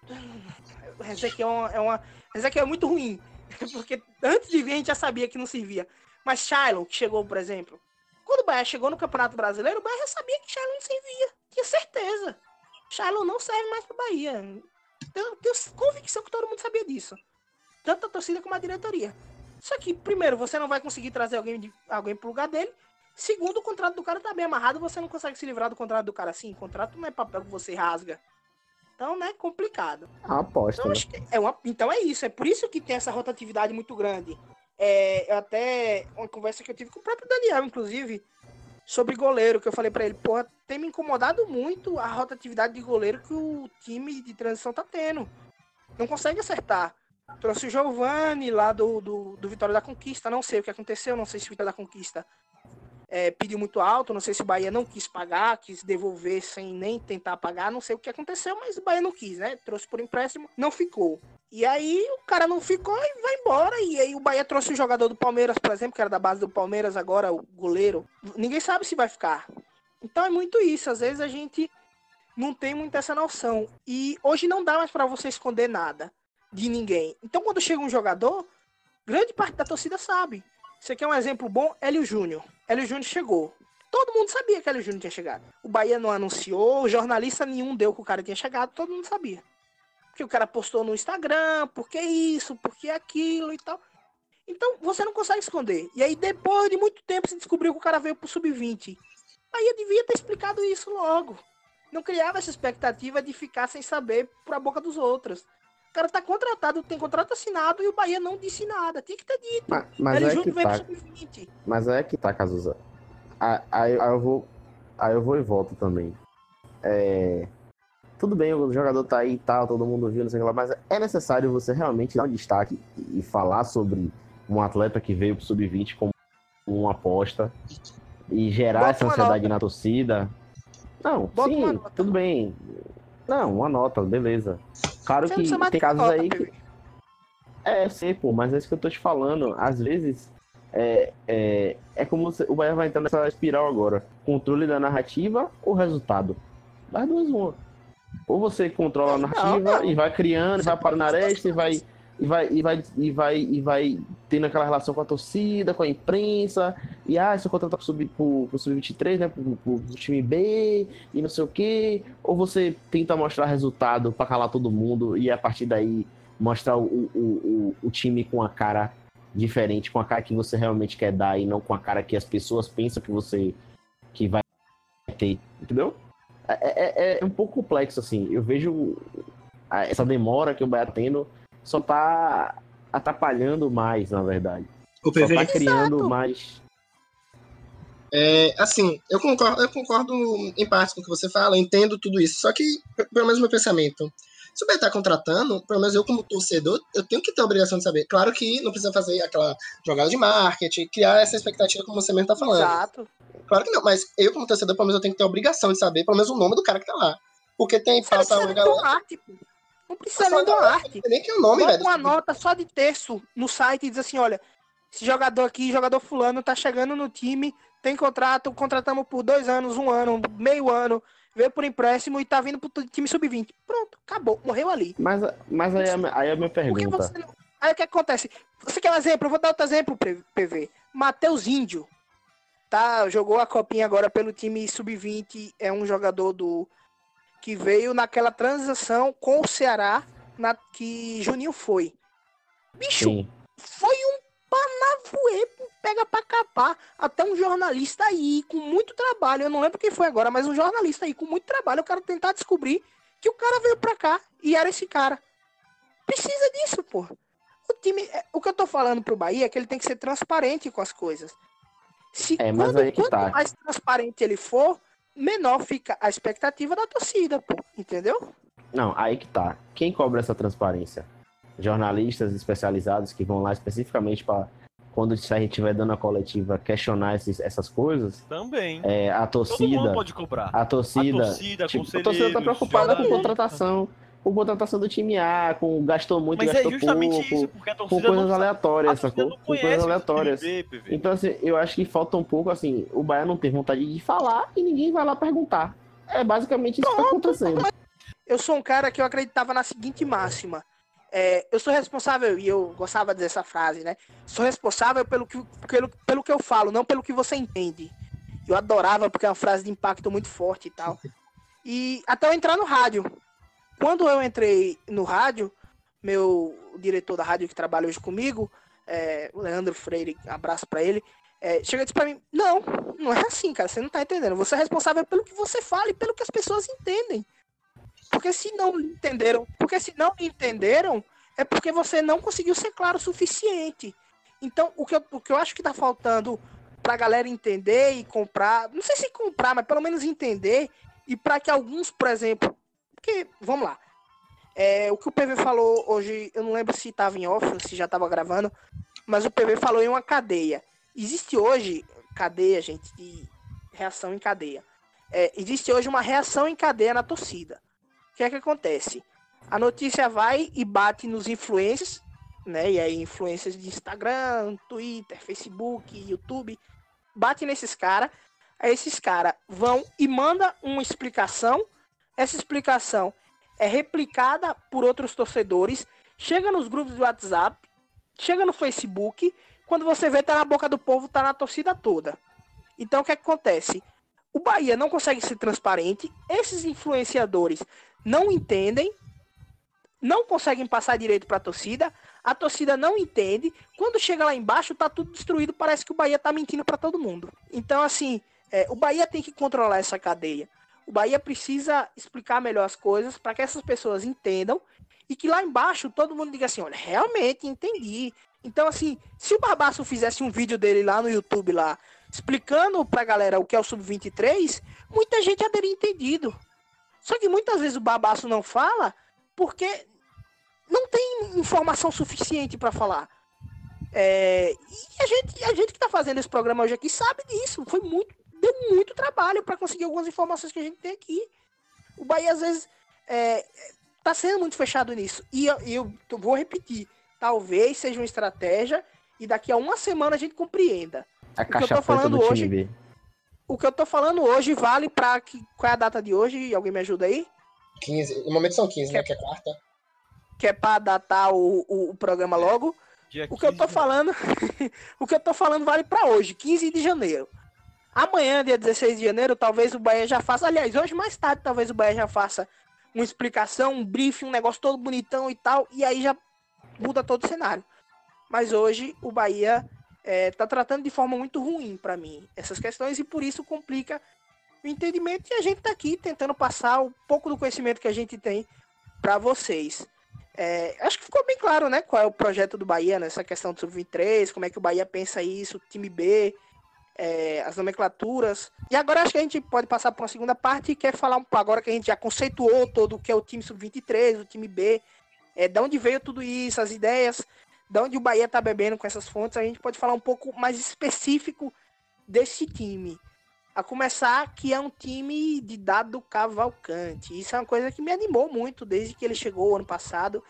Ezequiel é uma. Ezequiel é muito ruim. Porque antes de vir a gente já sabia que não servia. Mas Shailon, que chegou, por exemplo. Quando o Bahia chegou no Campeonato Brasileiro, o Bahia já sabia que Shailon não servia. Tinha certeza. Shailon não serve mais pro Bahia. Eu tenho convicção que todo mundo sabia disso. Tanto a torcida como a diretoria. Só que, primeiro, você não vai conseguir trazer alguém, de, alguém pro lugar dele. Segundo, o contrato do cara tá bem amarrado, você não consegue se livrar do contrato do cara assim. O contrato não é papel que você rasga. Então, né, complicado. É aposta. Então, né? é uma, então é isso, é por isso que tem essa rotatividade muito grande. É, até uma conversa que eu tive com o próprio Daniel, inclusive, sobre goleiro, que eu falei para ele, porra, tem me incomodado muito a rotatividade de goleiro que o time de transição tá tendo. Não consegue acertar. Trouxe o Giovanni lá do, do, do, Vitória da Conquista. Não sei o que aconteceu, não sei se o Vitória da Conquista é, pediu muito alto, não sei se o Bahia não quis pagar, quis devolver sem nem tentar pagar, não sei o que aconteceu, mas o Bahia não quis, né? Trouxe por empréstimo, não ficou. E aí o cara não ficou e vai embora. E aí o Bahia trouxe o jogador do Palmeiras, por exemplo, que era da base do Palmeiras agora, o goleiro. Ninguém sabe se vai ficar. Então é muito isso. Às vezes a gente não tem muita essa noção. E hoje não dá mais para você esconder nada de ninguém. Então, quando chega um jogador, grande parte da torcida sabe. Você quer um exemplo bom? Hélio Júnior. Hélio Júnior chegou. Todo mundo sabia que Hélio Júnior tinha chegado. O Bahia não anunciou, jornalista nenhum deu que o cara tinha chegado, todo mundo sabia. Porque o cara postou no Instagram, porque isso, porque aquilo e tal. Então, você não consegue esconder. E aí, depois de muito tempo, se descobriu que o cara veio pro sub-20. Aí devia ter explicado isso logo. Não criava essa expectativa de ficar sem saber por a boca dos outros. O cara tá contratado, tem contrato assinado e o Bahia não disse nada. Tinha que ter dito. Mas, mas é que tá. Mas é que tá, Cazuza. Aí, aí, eu vou. Aí eu vou e volto também. É. Tudo bem, o jogador tá aí e tal, todo mundo viu, não sei o que lá, mas é necessário você realmente dar um destaque e falar sobre um atleta que veio pro Sub-20 como uma aposta e gerar Bota essa ansiedade na torcida. Não, Bota sim, tudo bem. Não, uma nota, beleza. Claro Você que tem casos nota, aí que... É, sim, pô, mas é isso que eu tô te falando. Às vezes É, é, é como se, o Bahia vai entrar nessa espiral agora. Controle da narrativa ou resultado? Das duas uma. Ou você controla a narrativa Não, não. e vai criando, vai para na aresta e vai e vai e vai e vai e vai tendo aquela relação com a torcida, com a imprensa, e ah, isso contratar pro sub pro, pro sub-23, né, pro, pro, pro time B e não sei o quê, ou você tenta mostrar resultado para calar todo mundo e a partir daí mostrar o, o, o, o time com a cara diferente, com a cara que você realmente quer dar e não com a cara que as pessoas pensam que você que vai ter, entendeu? É, é, é um pouco complexo, assim. Eu vejo essa demora que o Bahia tá tendo só tá atrapalhando mais, na verdade. O Só PV, tá criando mais. é, assim, eu concordo, eu concordo em parte com o que você fala, entendo tudo isso. Só que, pelo menos meu pensamento, se o Bahia tá contratando, pelo menos eu como torcedor, eu tenho que ter a obrigação de saber. Claro que não precisa fazer aquela jogada de marketing, criar essa expectativa como você mesmo tá falando. Exato. Claro que não, mas eu como torcedor, pelo menos eu tenho que ter a obrigação de saber, pelo menos o nome do cara que tá lá. Porque tem, passa uma galera... arte, pô. Não precisa nem de uma arte. Nem que é o nome, Bota velho. uma nota só de texto no site e diz assim, olha, esse jogador aqui, jogador fulano, tá chegando no time, tem contrato, contratamos por dois anos, um ano, meio ano, veio por empréstimo e tá vindo pro time sub-20. Pronto, acabou, morreu ali. Mas, mas aí, a- aí a minha pergunta. você não... Aí o que acontece? Você quer um exemplo? Eu vou dar outro exemplo, PV. Matheus Índio. Tá, jogou a copinha agora pelo time sub-20. É um jogador do que veio naquela transição com o Ceará na que Juninho foi. Bicho, Sim. foi um panavoê, pega pra capar. Até um jornalista aí, com muito trabalho, eu não lembro quem foi agora, mas um jornalista aí com muito trabalho, eu quero tentar descobrir que o cara veio pra cá e era esse cara. Precisa disso, pô. O time, é, o que eu tô falando pro Bahia é que ele tem que ser transparente com as coisas. Se É, mas quando, aí que quanto tá. mais transparente ele for, menor fica a expectativa da torcida, pô. Entendeu? Não, aí que tá. Quem cobra essa transparência? Jornalistas especializados que vão lá especificamente para quando a gente estiver dando a coletiva questionar esses- essas coisas. Também. É, a Todo mundo torcida, pode cobrar. a torcida, a torcida, tipo, a torcida tá preocupada com contratação, com contratação do time A, com gastou muito, Mas é gastou justamente pouco, isso, porque a com coisas não aleatórias, sacou? não Com coisas aleatórias. B. Então, assim, eu acho que falta um pouco, assim, o Bahia não tem vontade de falar e ninguém vai lá perguntar. É basicamente isso que tá acontecendo. Eu sou um cara que eu acreditava na seguinte máxima. É, eu sou responsável, e eu gostava de dizer essa frase, né? Sou responsável pelo que, pelo, pelo que eu falo, não pelo que você entende. Eu adorava, porque é uma frase de impacto muito forte e tal. E até eu entrar no rádio. Quando eu entrei no rádio, meu diretor da rádio que trabalha hoje comigo, é, Leandro Freire, abraço pra ele, é, chega e diz pra mim: Não, não é assim, cara, você não tá entendendo. Você é responsável pelo que você fala e pelo que as pessoas entendem. Porque se não entenderam, porque se não entenderam, é porque você não conseguiu ser claro o suficiente. Então, o que eu, o que eu acho que tá faltando pra galera entender e comprar, não sei se comprar, mas pelo menos entender, e para que alguns, por exemplo, porque, vamos lá, é, o que o PV falou hoje, eu não lembro se tava em off se já tava gravando, mas o PV falou em uma cadeia. Existe hoje, cadeia, gente, de reação em cadeia. É, existe hoje uma reação em cadeia na torcida. O que é que acontece? A notícia vai e bate nos influencers, né? E aí, influencers de Instagram, Twitter, Facebook, YouTube, bate nesses caras. Aí esses caras vão e manda uma explicação. Essa explicação é replicada por outros torcedores, chega nos grupos do WhatsApp, chega no Facebook, quando você vê tá na boca do povo, tá na torcida toda. Então o que, é que acontece? O Bahia não consegue ser transparente, esses influenciadores não entendem, não conseguem passar direito para a torcida, a torcida não entende. Quando chega lá embaixo, tá tudo destruído, parece que o Bahia tá mentindo para todo mundo. Então, assim, é, o Bahia tem que controlar essa cadeia. O Bahia precisa explicar melhor as coisas para que essas pessoas entendam e que lá embaixo todo mundo diga assim: olha, realmente entendi. Então, assim, se o Barbaço fizesse um vídeo dele lá no YouTube, lá, explicando pra galera o que é o Sub-23, muita gente já teria entendido. Só que muitas vezes o Barbaço não fala porque não tem informação suficiente para falar. É, e a gente, a gente que tá fazendo esse programa hoje aqui sabe disso. Foi muito, deu muito trabalho para conseguir algumas informações que a gente tem aqui. O Bahia às vezes é, tá sendo muito fechado nisso. E eu, eu vou repetir, talvez seja uma estratégia e daqui a uma semana a gente compreenda. A que eu tô falando do hoje- time. O que eu tô falando hoje vale pra. Que, qual é a data de hoje? Alguém me ajuda aí? 15. No momento são 15, né? Que é quarta. Que é pra datar o, o, o programa logo. Dia O que eu tô 15, falando. o que eu tô falando vale pra hoje, 15 de janeiro. Amanhã, dia 16 de janeiro, talvez o Bahia já faça. Aliás, hoje mais tarde, talvez o Bahia já faça uma explicação, um briefing, um negócio todo bonitão e tal. E aí já muda todo o cenário. Mas hoje o Bahia é, tá tratando de forma muito ruim pra mim essas questões e por isso complica o entendimento. E a gente tá aqui tentando passar um pouco do conhecimento que a gente tem pra vocês. É, acho que ficou bem claro, né? Qual é o projeto do Bahia nessa questão do Sub-23, como é que o Bahia pensa isso, time B, é, as nomenclaturas. E agora acho que a gente pode passar para uma segunda parte e quer falar um agora que a gente já conceituou todo o que é o time Sub-23, o time B, é, de onde veio tudo isso, as ideias, de onde o Bahia tá bebendo com essas fontes, a gente pode falar um pouco mais específico desse time. A começar que é um time de Dado Cavalcante. Isso é uma coisa que me animou muito desde que ele chegou ano passado.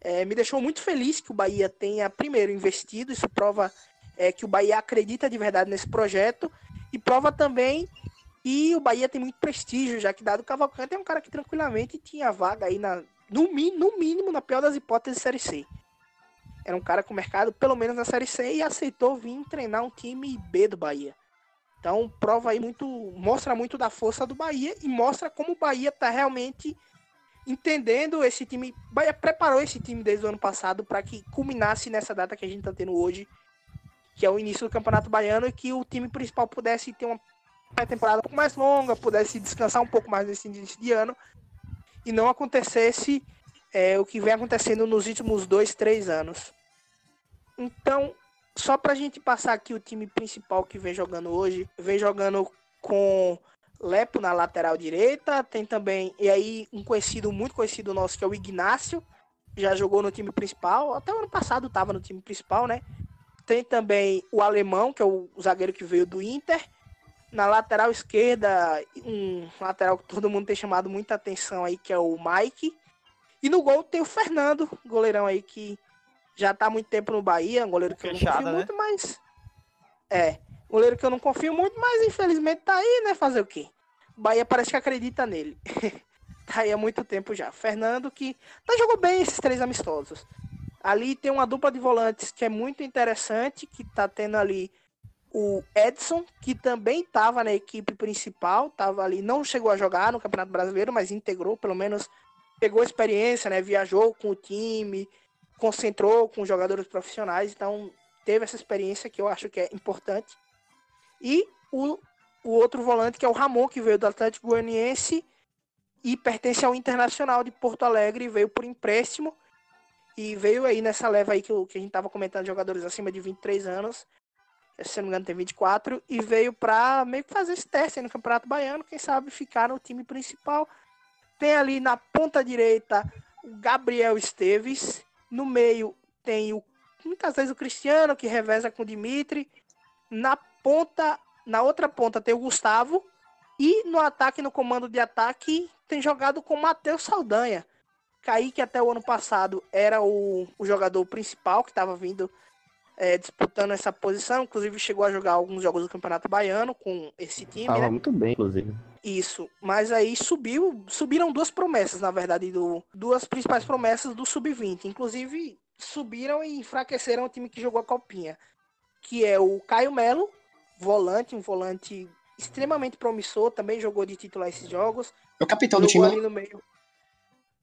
É, me deixou muito feliz que o Bahia tenha, primeiro, investido. Isso prova é, que o Bahia acredita de verdade nesse projeto. E prova também que o Bahia tem muito prestígio, já que Dado Cavalcante é um cara que tranquilamente tinha vaga aí, na, no, no mínimo, na pior das hipóteses, Série C. Era um cara com mercado, pelo menos na Série C, e aceitou vir treinar um time B do Bahia. Então, prova aí muito, mostra muito da força do Bahia e mostra como o Bahia tá realmente entendendo esse time. Bahia preparou esse time desde o ano passado para que culminasse nessa data que a gente tá tendo hoje, que é o início do Campeonato Baiano, e que o time principal pudesse ter uma temporada um pouco mais longa, pudesse descansar um pouco mais nesse início de ano e não acontecesse é, o que vem acontecendo nos últimos dois, três anos. Então, só pra gente passar aqui o time principal que vem jogando hoje, vem jogando com Lepo na lateral direita, tem também, e aí um conhecido, muito conhecido nosso, que é o Ignácio, já jogou no time principal, até o ano passado estava no time principal, né? Tem também o Alemão, que é o zagueiro que veio do Inter. Na lateral esquerda, um lateral que todo mundo tem chamado muita atenção aí, que é o Mike. E no gol tem o Fernando, goleirão aí que já tá há muito tempo no Bahia, um goleiro que eu não Fechada, confio né? muito, mas. É, goleiro que eu não confio muito, mas infelizmente tá aí, né? Fazer o quê? O Bahia parece que acredita nele. tá aí há muito tempo já. Fernando que tá jogou bem esses três amistosos. Ali tem uma dupla de volantes que é muito interessante, que tá tendo ali o Edson, que também estava na equipe principal, tava ali, não chegou a jogar no Campeonato Brasileiro, mas integrou, pelo menos pegou experiência, né? Viajou com o time, concentrou com jogadores profissionais, então teve essa experiência que eu acho que é importante. E o, o outro volante, que é o Ramon, que veio do Atlético Goianiense e pertence ao Internacional de Porto Alegre, veio por empréstimo e veio aí nessa leva aí que, que a gente tava comentando, jogadores acima de 23 anos, se não me engano tem 24, e veio pra meio que fazer esse teste no Campeonato Baiano, quem sabe ficar no time principal. Tem ali na ponta direita o Gabriel Esteves, no meio tem o muitas vezes o Cristiano que reveza com o Dimitri, na ponta, na outra ponta tem o Gustavo e no ataque, no comando de ataque, tem jogado com o Matheus Saldanha. Kaique até o ano passado era o, o jogador principal que estava vindo é, disputando essa posição, inclusive chegou a jogar alguns jogos do Campeonato Baiano com esse time, Tava né? muito bem, inclusive. Isso, mas aí subiu, subiram duas promessas, na verdade, do, duas principais promessas do Sub-20. Inclusive, subiram e enfraqueceram o time que jogou a Copinha, que é o Caio Melo, volante, um volante extremamente promissor, também jogou de titular esses jogos. É o capitão do time. ali no meio.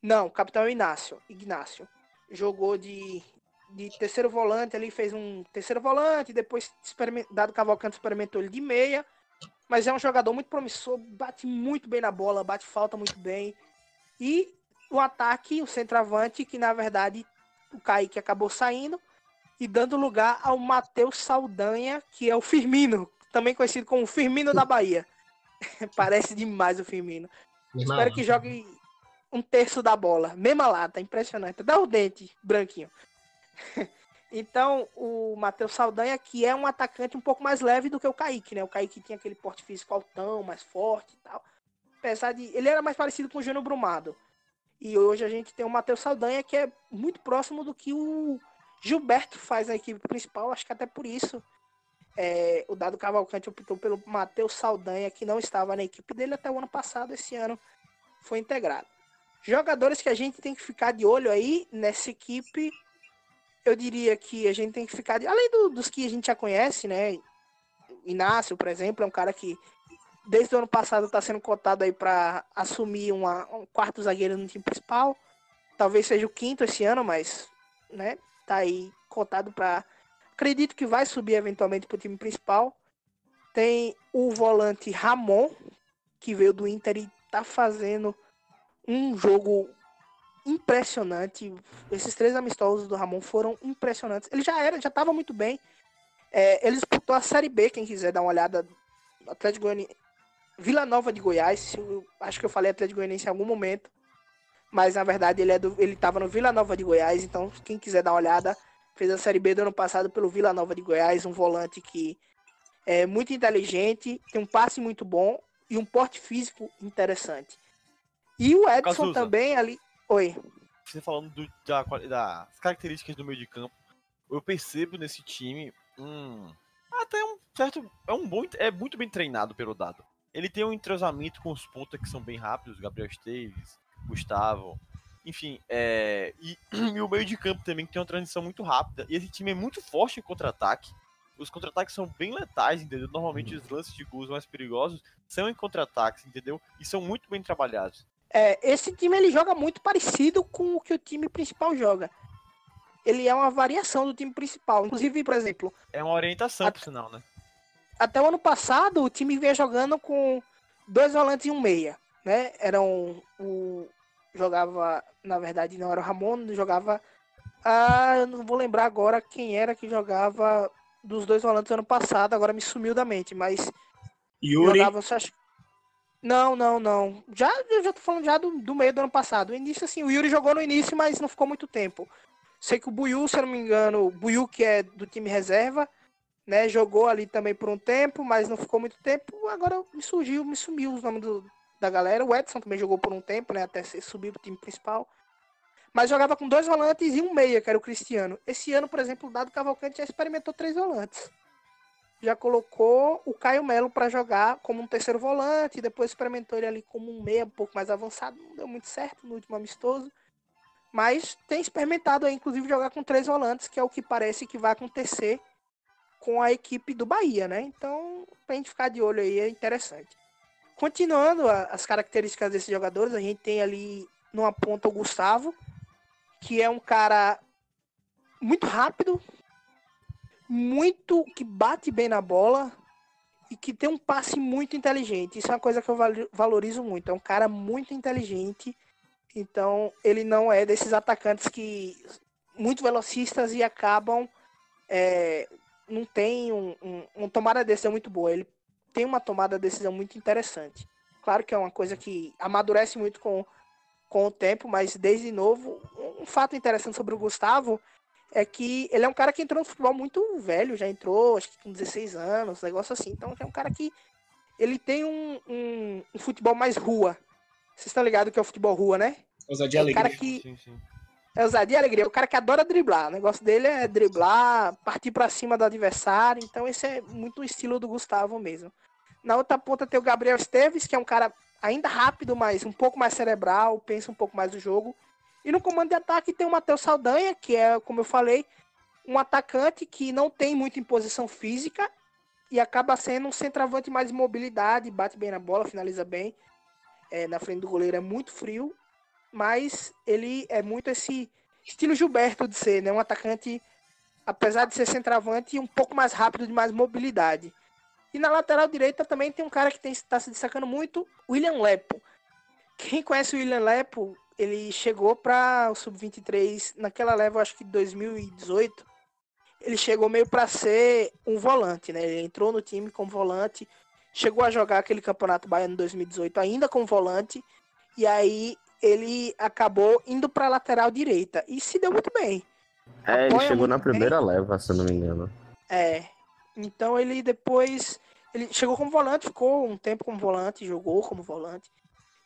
Não, o capitão é o Inácio. Ignácio. Jogou de, de terceiro volante ali, fez um terceiro volante, depois dado Cavalcante experimentou ele de meia. Mas é um jogador muito promissor, bate muito bem na bola, bate falta muito bem. E o ataque, o centroavante, que na verdade o Kaique acabou saindo e dando lugar ao Matheus Saldanha, que é o Firmino, também conhecido como Firmino da Bahia. Parece demais o Firmino. Irmão, Espero que jogue um terço da bola. Mesma lata, impressionante. Dá o dente branquinho. então, o Matheus Saldanha, que é um atacante um pouco mais leve do que o Kaique, né? O Kaique tinha aquele porte físico altão, mais forte e tal. Apesar de. Ele era mais parecido com o Júnior Brumado. E hoje a gente tem o Matheus Saldanha, que é muito próximo do que o Gilberto faz a equipe principal, acho que até por isso é, o Dado Cavalcante optou pelo Matheus Saldanha, que não estava na equipe dele até o ano passado, esse ano foi integrado. Jogadores que a gente tem que ficar de olho aí nessa equipe, eu diria que a gente tem que ficar de. Além do, dos que a gente já conhece, né? Inácio, por exemplo, é um cara que desde o ano passado está sendo cotado aí para assumir uma, um quarto zagueiro no time principal. Talvez seja o quinto esse ano, mas né, tá aí cotado para Acredito que vai subir eventualmente para o time principal. Tem o volante Ramon, que veio do Inter e tá fazendo um jogo impressionante. Esses três amistosos do Ramon foram impressionantes. Ele já era, já estava muito bem. É, ele disputou a Série B, quem quiser dar uma olhada. Atlético Goianiense, Vila Nova de Goiás. Acho que eu falei Atlético Goianiense em algum momento. Mas na verdade ele é do, ele estava no Vila Nova de Goiás. Então quem quiser dar uma olhada, Fez a Série B do ano passado pelo Vila Nova de Goiás, um volante que é muito inteligente, tem um passe muito bom e um porte físico interessante. E o Edson Cazuza. também ali. Oi. Você falando do- da, das características do meio de campo, eu percebo nesse time um. Até um certo. É um bom. É muito bem treinado pelo dado. Ele tem um entrosamento com os pontas que são bem rápidos, Gabriel Esteves, Gustavo. Enfim, é, e, e o meio de campo também que tem uma transição muito rápida. E esse time é muito forte em contra-ataque. Os contra-ataques são bem letais, entendeu? Normalmente os lances de gols mais perigosos são em contra-ataques, entendeu? E são muito bem trabalhados. É, esse time ele joga muito parecido com o que o time principal joga. Ele é uma variação do time principal. Inclusive, por exemplo, É uma orientação, por sinal, né? até o ano passado o time vinha jogando com dois volantes e um meia, né? Eram o jogava, na verdade não era o Ramon, jogava ah, eu não vou lembrar agora quem era que jogava dos dois volantes ano passado, agora me sumiu da mente, mas Yuri. jogava Não, não, não. Já eu já tô falando já do, do meio do ano passado. O início assim, o Yuri jogou no início, mas não ficou muito tempo. Sei que o Buiu, se eu não me engano, o Buiu que é do time reserva, né, jogou ali também por um tempo, mas não ficou muito tempo. Agora me surgiu, me sumiu os nomes do- da galera. O Edson também jogou por um tempo, né, até subir pro time principal. Mas jogava com dois volantes e um meia, que era o Cristiano. Esse ano, por exemplo, o Dado Cavalcante já experimentou três volantes. Já colocou o Caio Melo para jogar como um terceiro volante, depois experimentou ele ali como um meia um pouco mais avançado, não deu muito certo no último amistoso. Mas tem experimentado aí, inclusive, jogar com três volantes, que é o que parece que vai acontecer com a equipe do Bahia, né? Então, pra gente ficar de olho aí, é interessante. Continuando a- as características desses jogadores, a gente tem ali numa ponta o Gustavo, que é um cara muito rápido, muito que bate bem na bola e que tem um passe muito inteligente. Isso é uma coisa que eu valo- valorizo muito. É um cara muito inteligente. Então, ele não é desses atacantes que muito velocistas e acabam é, não tem um, um, uma tomada de decisão muito boa. Ele tem uma tomada de decisão muito interessante. Claro que é uma coisa que amadurece muito com, com o tempo, mas desde novo, um fato interessante sobre o Gustavo é que ele é um cara que entrou no futebol muito velho, já entrou, acho que com 16 anos, negócio assim. Então é um cara que ele tem um, um, um futebol mais rua. Vocês estão ligados que é o futebol rua, né? Ousadia É o alegria. cara que Sim, sim. é ousadia e alegria. O cara que adora driblar. O negócio dele é driblar, partir pra cima do adversário. Então esse é muito o estilo do Gustavo mesmo. Na outra ponta tem o Gabriel Esteves, que é um cara ainda rápido, mas um pouco mais cerebral, pensa um pouco mais do jogo. E no comando de ataque tem o Matheus Saldanha, que é, como eu falei, um atacante que não tem muita imposição física e acaba sendo um centroavante mais de mobilidade, bate bem na bola, finaliza bem. É, na frente do goleiro é muito frio, mas ele é muito esse estilo Gilberto de ser, né? Um atacante, apesar de ser centroavante, um pouco mais rápido, de mais mobilidade. E na lateral direita também tem um cara que está se destacando muito, William Lepo. Quem conhece o William Lepo, ele chegou para o Sub-23 naquela leva, acho que 2018. Ele chegou meio para ser um volante, né? Ele entrou no time como volante, chegou a jogar aquele Campeonato Baiano 2018 ainda como volante, e aí ele acabou indo para lateral direita e se deu muito bem. É, ele Apoia chegou muito na bem. primeira leva, se eu não me engano. É. Então ele depois. Ele chegou como volante, ficou um tempo como volante, jogou como volante.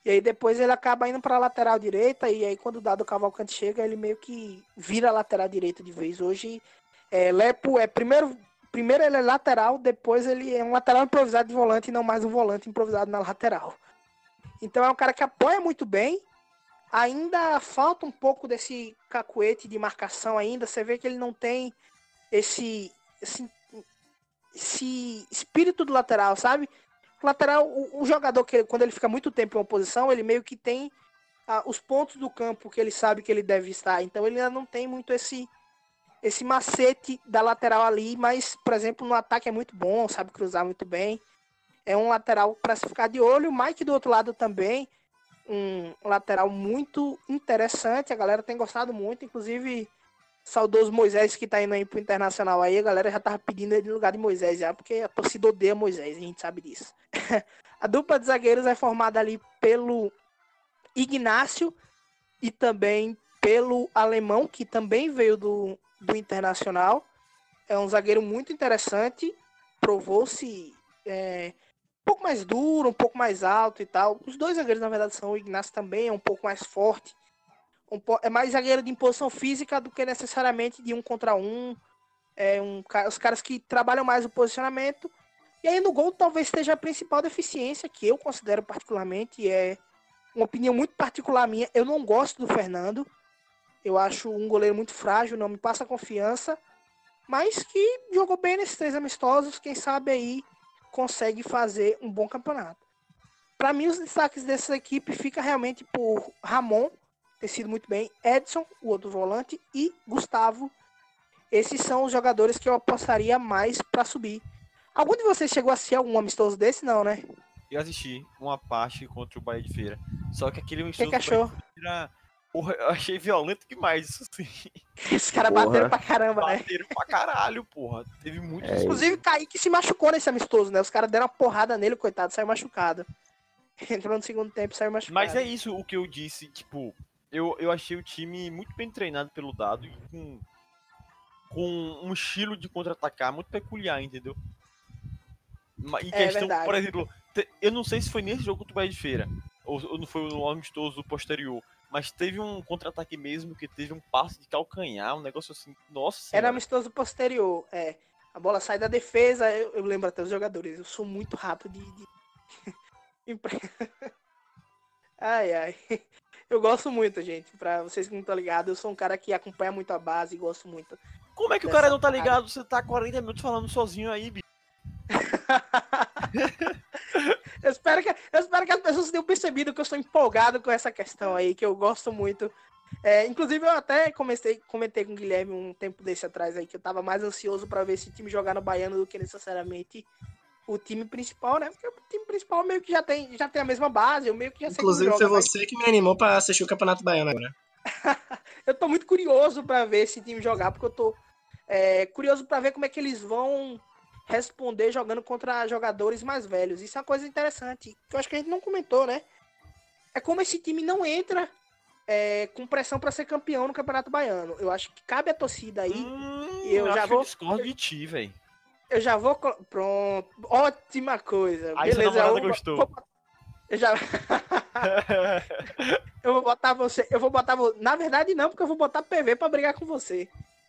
E aí depois ele acaba indo pra lateral direita. E aí quando o Dado Cavalcante chega, ele meio que vira lateral direita de vez. Hoje, é, Lepo é primeiro. Primeiro ele é lateral, depois ele é um lateral improvisado de volante e não mais um volante improvisado na lateral. Então é um cara que apoia muito bem. Ainda falta um pouco desse cacuete de marcação ainda. Você vê que ele não tem esse, esse, esse espírito do lateral, sabe? Lateral, o, o jogador que quando ele fica muito tempo em uma posição, ele meio que tem ah, os pontos do campo que ele sabe que ele deve estar. Então ele ainda não tem muito esse esse macete da lateral ali, mas por exemplo no ataque é muito bom, sabe cruzar muito bem. É um lateral para se ficar de olho. O Mike do outro lado também, um lateral muito interessante. A galera tem gostado muito, inclusive saudoso Moisés que tá indo aí pro Internacional aí, a galera já tava pedindo ele no lugar de Moisés já, porque a torcida odeia Moisés, a gente sabe disso. a dupla de zagueiros é formada ali pelo Ignácio e também pelo Alemão, que também veio do, do Internacional. É um zagueiro muito interessante, provou-se é, um pouco mais duro, um pouco mais alto e tal. Os dois zagueiros, na verdade, são o Ignacio também, é um pouco mais forte. É mais zagueiro de imposição física do que necessariamente de um contra um. É um, os caras que trabalham mais o posicionamento. E aí no gol talvez esteja a principal deficiência, que eu considero particularmente, é uma opinião muito particular minha. Eu não gosto do Fernando. Eu acho um goleiro muito frágil, não me passa confiança. Mas que jogou bem nesses três amistosos, quem sabe aí consegue fazer um bom campeonato. Para mim, os destaques dessa equipe fica realmente por Ramon, ter sido muito bem, Edson, o outro volante, e Gustavo. Esses são os jogadores que eu apostaria mais para subir. Algum de vocês chegou a assistir algum amistoso desse? Não, né? Eu assisti uma parte contra o Bahia de Feira. Só que aquele amistoso que, que achou? Feira, porra, eu achei violento demais isso sim. Os caras bateram pra caramba, né? Bateram pra caralho, porra. Teve muito. É, Inclusive, Kaique se machucou nesse amistoso, né? Os caras deram uma porrada nele, coitado, saiu machucado. Entrou no segundo tempo e saiu machucado. Mas é isso o que eu disse, tipo, eu, eu achei o time muito bem treinado pelo dado e com, com um estilo de contra-atacar muito peculiar, entendeu? Em É questão, verdade. por exemplo, eu não sei se foi nesse jogo contra o Bahia de Feira, ou, ou não foi no amistoso posterior, mas teve um contra-ataque mesmo que teve um passe de calcanhar, um negócio assim, nossa Era amistoso posterior, é. A bola sai da defesa, eu, eu lembro até os jogadores. Eu sou muito rato de. de... Ai, ai. Eu gosto muito, gente. Pra vocês que não estão ligados, eu sou um cara que acompanha muito a base e gosto muito. Como é que o cara não tá ligado? Você tá 40 minutos falando sozinho aí, bicho. Eu espero, que, eu espero que as pessoas tenham percebido que eu estou empolgado com essa questão aí, que eu gosto muito. É, inclusive, eu até comecei, comentei com o Guilherme um tempo desse atrás aí, que eu tava mais ansioso para ver esse time jogar no Baiano do que necessariamente o time principal, né? Porque o time principal meio que já tem, já tem a mesma base, eu meio que já sei Inclusive, joga, foi mas você que me animou pra assistir o Campeonato Baiano agora. eu tô muito curioso para ver esse time jogar, porque eu tô é, curioso para ver como é que eles vão responder jogando contra jogadores mais velhos. Isso é uma coisa interessante, que eu acho que a gente não comentou, né? É como esse time não entra é, com pressão para ser campeão no Campeonato Baiano. Eu acho que cabe a torcida aí. Hum, eu já acho que vou- eu discordo de ti, velho. Eu já vou. Pronto. Ótima coisa. Aí Beleza. eu vou- gostou. vou- eu já. eu vou botar você. Eu vou botar. Na verdade, não, porque eu vou botar PV pra brigar com você.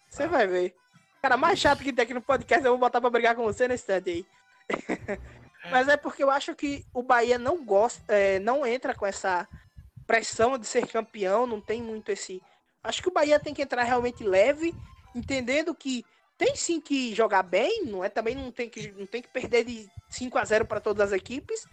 Você vai ver. Cara, mais chato que tem aqui no podcast, eu vou botar pra brigar com você nesse instante aí. Mas é porque eu acho que o Bahia não gosta, é, não entra com essa pressão de ser campeão, não tem muito esse. Acho que o Bahia tem que entrar realmente leve, entendendo que tem sim que jogar bem, não é também não tem que não tem que perder de 5 a 0 para todas as equipes,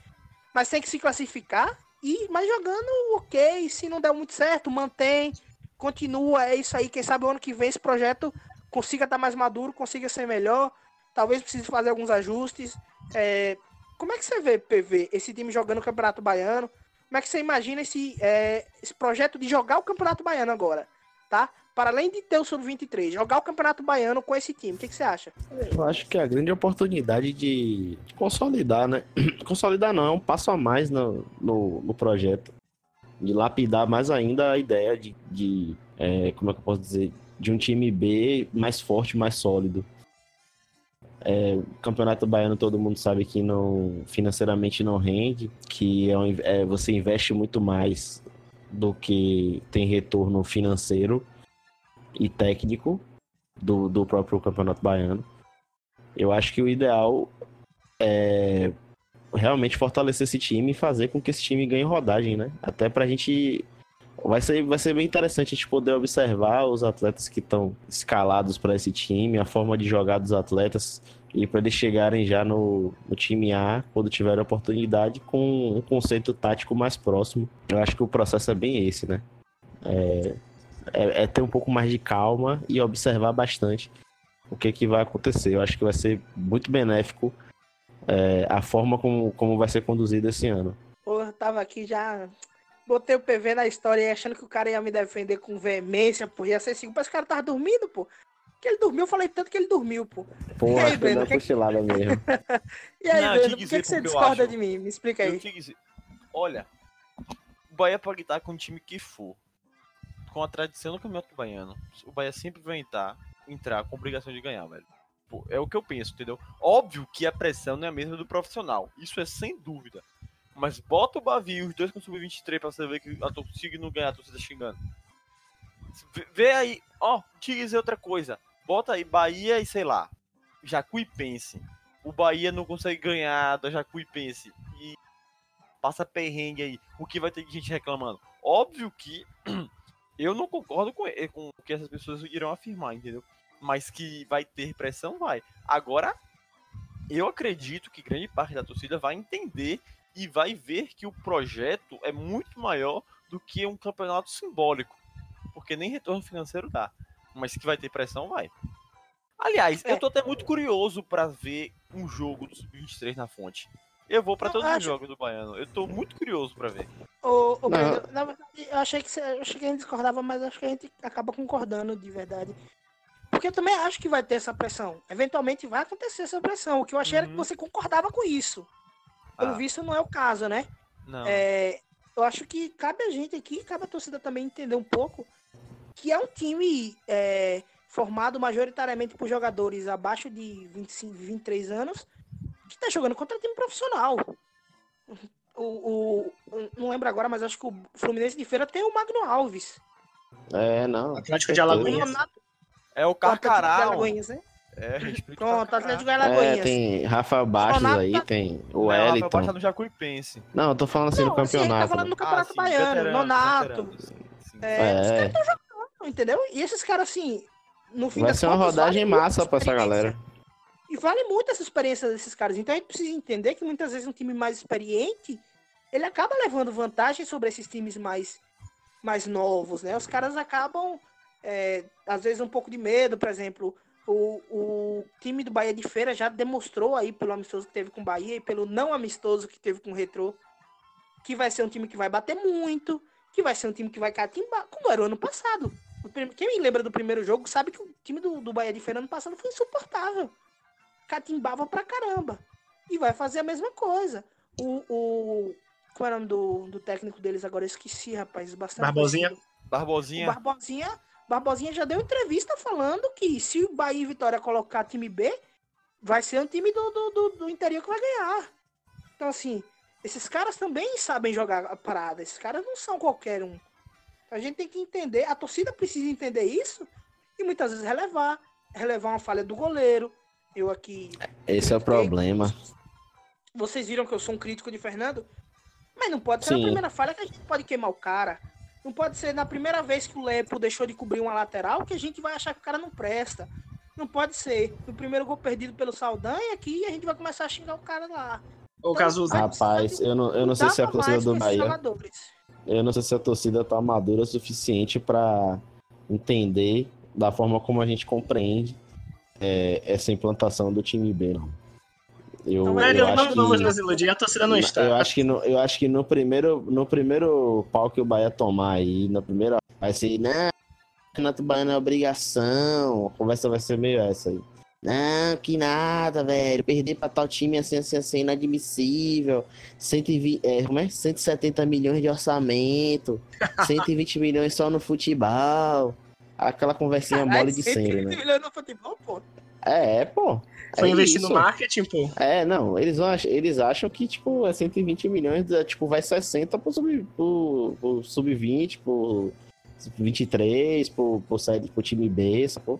mas tem que se classificar e mas jogando OK, se não der muito certo, mantém, continua, é isso aí, quem sabe o ano que vem esse projeto consiga estar mais maduro, consiga ser melhor, talvez precise fazer alguns ajustes. É, como é que você vê, PV, esse time jogando o Campeonato Baiano? Como é que você imagina esse, é, esse projeto de jogar o Campeonato Baiano agora, tá? Para além de ter o Sub-23, jogar o Campeonato Baiano com esse time, o que, que você acha? Eu acho que é a grande oportunidade de consolidar, né? Consolidar não, é um passo a mais no, no, no projeto. De lapidar mais ainda a ideia de, de é, como é que eu posso dizer, de um time B mais forte, mais sólido. É, o Campeonato Baiano todo mundo sabe que não financeiramente não rende, que é, é, você investe muito mais do que tem retorno financeiro e técnico do, do próprio Campeonato Baiano. Eu acho que o ideal é realmente fortalecer esse time e fazer com que esse time ganhe rodagem, né? Até pra gente. Vai ser, vai ser bem interessante a gente poder observar os atletas que estão escalados para esse time, a forma de jogar dos atletas e para eles chegarem já no, no time A, quando tiver a oportunidade, com um conceito tático mais próximo. Eu acho que o processo é bem esse, né? É, é, é ter um pouco mais de calma e observar bastante o que, que vai acontecer. Eu acho que vai ser muito benéfico é, a forma como, como vai ser conduzido esse ano. Pô, eu tava aqui já. Botei o PV na história e achando que o cara ia me defender com veemência, pô. Ia ser assim, mas o cara tava dormindo, pô. Que ele dormiu, eu falei tanto que ele dormiu, pô. Pô, E aí, Breno, que- cochilada mesmo. E aí, Não, Breno, por que, dizer que você discorda acho. de mim? Me explica Eu aí. dizer, olha, o Bahia pode estar com o time que for, com a tradição do campeonato baiano, o Bahia sempre vai entrar, entrar com obrigação de ganhar, velho. Pô, é o que eu penso, entendeu? Óbvio que a pressão não é a mesma do profissional, isso é sem dúvida. Mas bota o Bavi os dois com sub-23 pra você ver que a torcida não ganhar, a torcida xingando. Vê- aí, ó, te dizer outra coisa. Bota aí Bahia e sei lá, Jacuipense. O Bahia não consegue ganhar da Jacuipense e passa perrengue aí. O que vai ter de gente reclamando? Óbvio que eu não concordo com, com o que essas pessoas irão afirmar, entendeu? Mas que vai ter pressão, vai. Agora, eu acredito que grande parte da torcida vai entender e vai ver que o projeto é muito maior do que um campeonato simbólico. Porque nem retorno financeiro dá. Mas que vai ter pressão, vai. Aliás, É. eu tô até muito curioso pra ver um jogo do Sub-23 na fonte. Eu vou pra Eu todos os acho- jogos do Baiano. Eu tô muito curioso pra ver. Ô, ô Não. Breno, na verdade, eu achei que você, eu achei que a gente discordava, mas acho que a gente acaba concordando de verdade. Porque eu também acho que vai ter essa pressão. Eventualmente vai acontecer essa pressão. O que eu achei era que Uhum. você concordava com isso. Pelo Ah. visto, não é o caso, né? Não. É, eu acho que cabe a gente aqui, cabe a torcida também entender um pouco que é um time é, formado majoritariamente por jogadores abaixo de 25, 23 anos que tá jogando contra time profissional. O, o- o- não lembro agora, mas acho que o Fluminense de Feira tem o Magno Alves. É, não. Atlético de O Alagoinhas. Nonato- É o o Atlético de Carcará. Alagoinhas, né? É, Pronto, Atlético de É, tem Rafa Bastos aí, tá- tem o Não, Rafael Wellington. Bastos tá no Jacuipense. Não, eu tô falando assim Não, ele tá campeonato. falando né? no Campeonato sim, Baiano, veteranos, Nonato. veteranos, sim, sim. É, os É. caras estão jogando, entendeu? E esses caras, assim, no fim Vai das ser uma contas, rodagem vale massa pra essa galera. E vale muito essa experiência desses caras. Então a gente precisa entender que muitas vezes um time mais experiente, ele acaba levando vantagem sobre esses times mais, mais novos, né? Os caras acabam, é, às vezes, um pouco de medo, por exemplo. O, o time do Bahia de Feira já demonstrou aí pelo amistoso que teve com o Bahia e pelo não amistoso que teve com o Retrô, que vai ser um time que vai bater muito, que vai ser um time que vai catimbar, como era o ano passado. Quem me lembra do primeiro jogo sabe que o time do, do Bahia de Feira ano passado foi insuportável catimbava pra caramba. E vai fazer a mesma coisa. O. o qual é o nome do, do técnico deles agora? Eu esqueci, rapaz. Bastante Barbosinha? conhecido. O Barbosinha. Barbosinha, Barbosinha já deu entrevista falando que se o Bahia e Vitória colocar time B, vai ser um time do, do, do, do interior que vai ganhar. Então, assim, esses caras também sabem jogar a parada. Esses caras não são qualquer um. Então, a gente tem que entender, a torcida precisa entender isso e muitas vezes relevar. Relevar uma falha do goleiro. Eu aqui Esse é o problema. vocês viram que eu sou um crítico de Fernando? Mas não pode ser Sim. na primeira falha que a gente pode queimar o cara. Não pode ser na primeira vez que o Lepo deixou de cobrir uma lateral que a gente vai achar que o cara não presta. Não pode ser no primeiro gol perdido pelo Saldanha que a gente vai começar a xingar o cara lá. Ô, Cazuza. vai Rapaz, eu não, eu não sei se a pra torcida do Bahia. Eu não sei se a torcida tá madura o suficiente pra entender da forma como a gente compreende é, essa implantação do time B, não. Eu, Então, eu Velho, Velho, acho não que... vamos nos iludir, a torcida não está. Eu acho que no, eu acho que no primeiro, no primeiro pau que o Bahia tomar aí, na primeira, vai ser, não, Renato Baiano é obrigação. A conversa vai ser meio essa aí. Não, que nada, velho. Perder pra tal time assim, assim, assim, inadmissível. 120, é, como é? 170 milhões de orçamento. 120 milhões só no futebol. Aquela conversinha Caralho, mole de sempre, 120 né? milhões no futebol, pô. É, pô. Foi é investir isso. no marketing, pô. É, não, eles, vão, eles acham que, tipo, é 120 milhões, é, tipo, vai 60 pro sub- pro- pro sub-20, pro 23, pro, pro, sair- pro time B, sacou?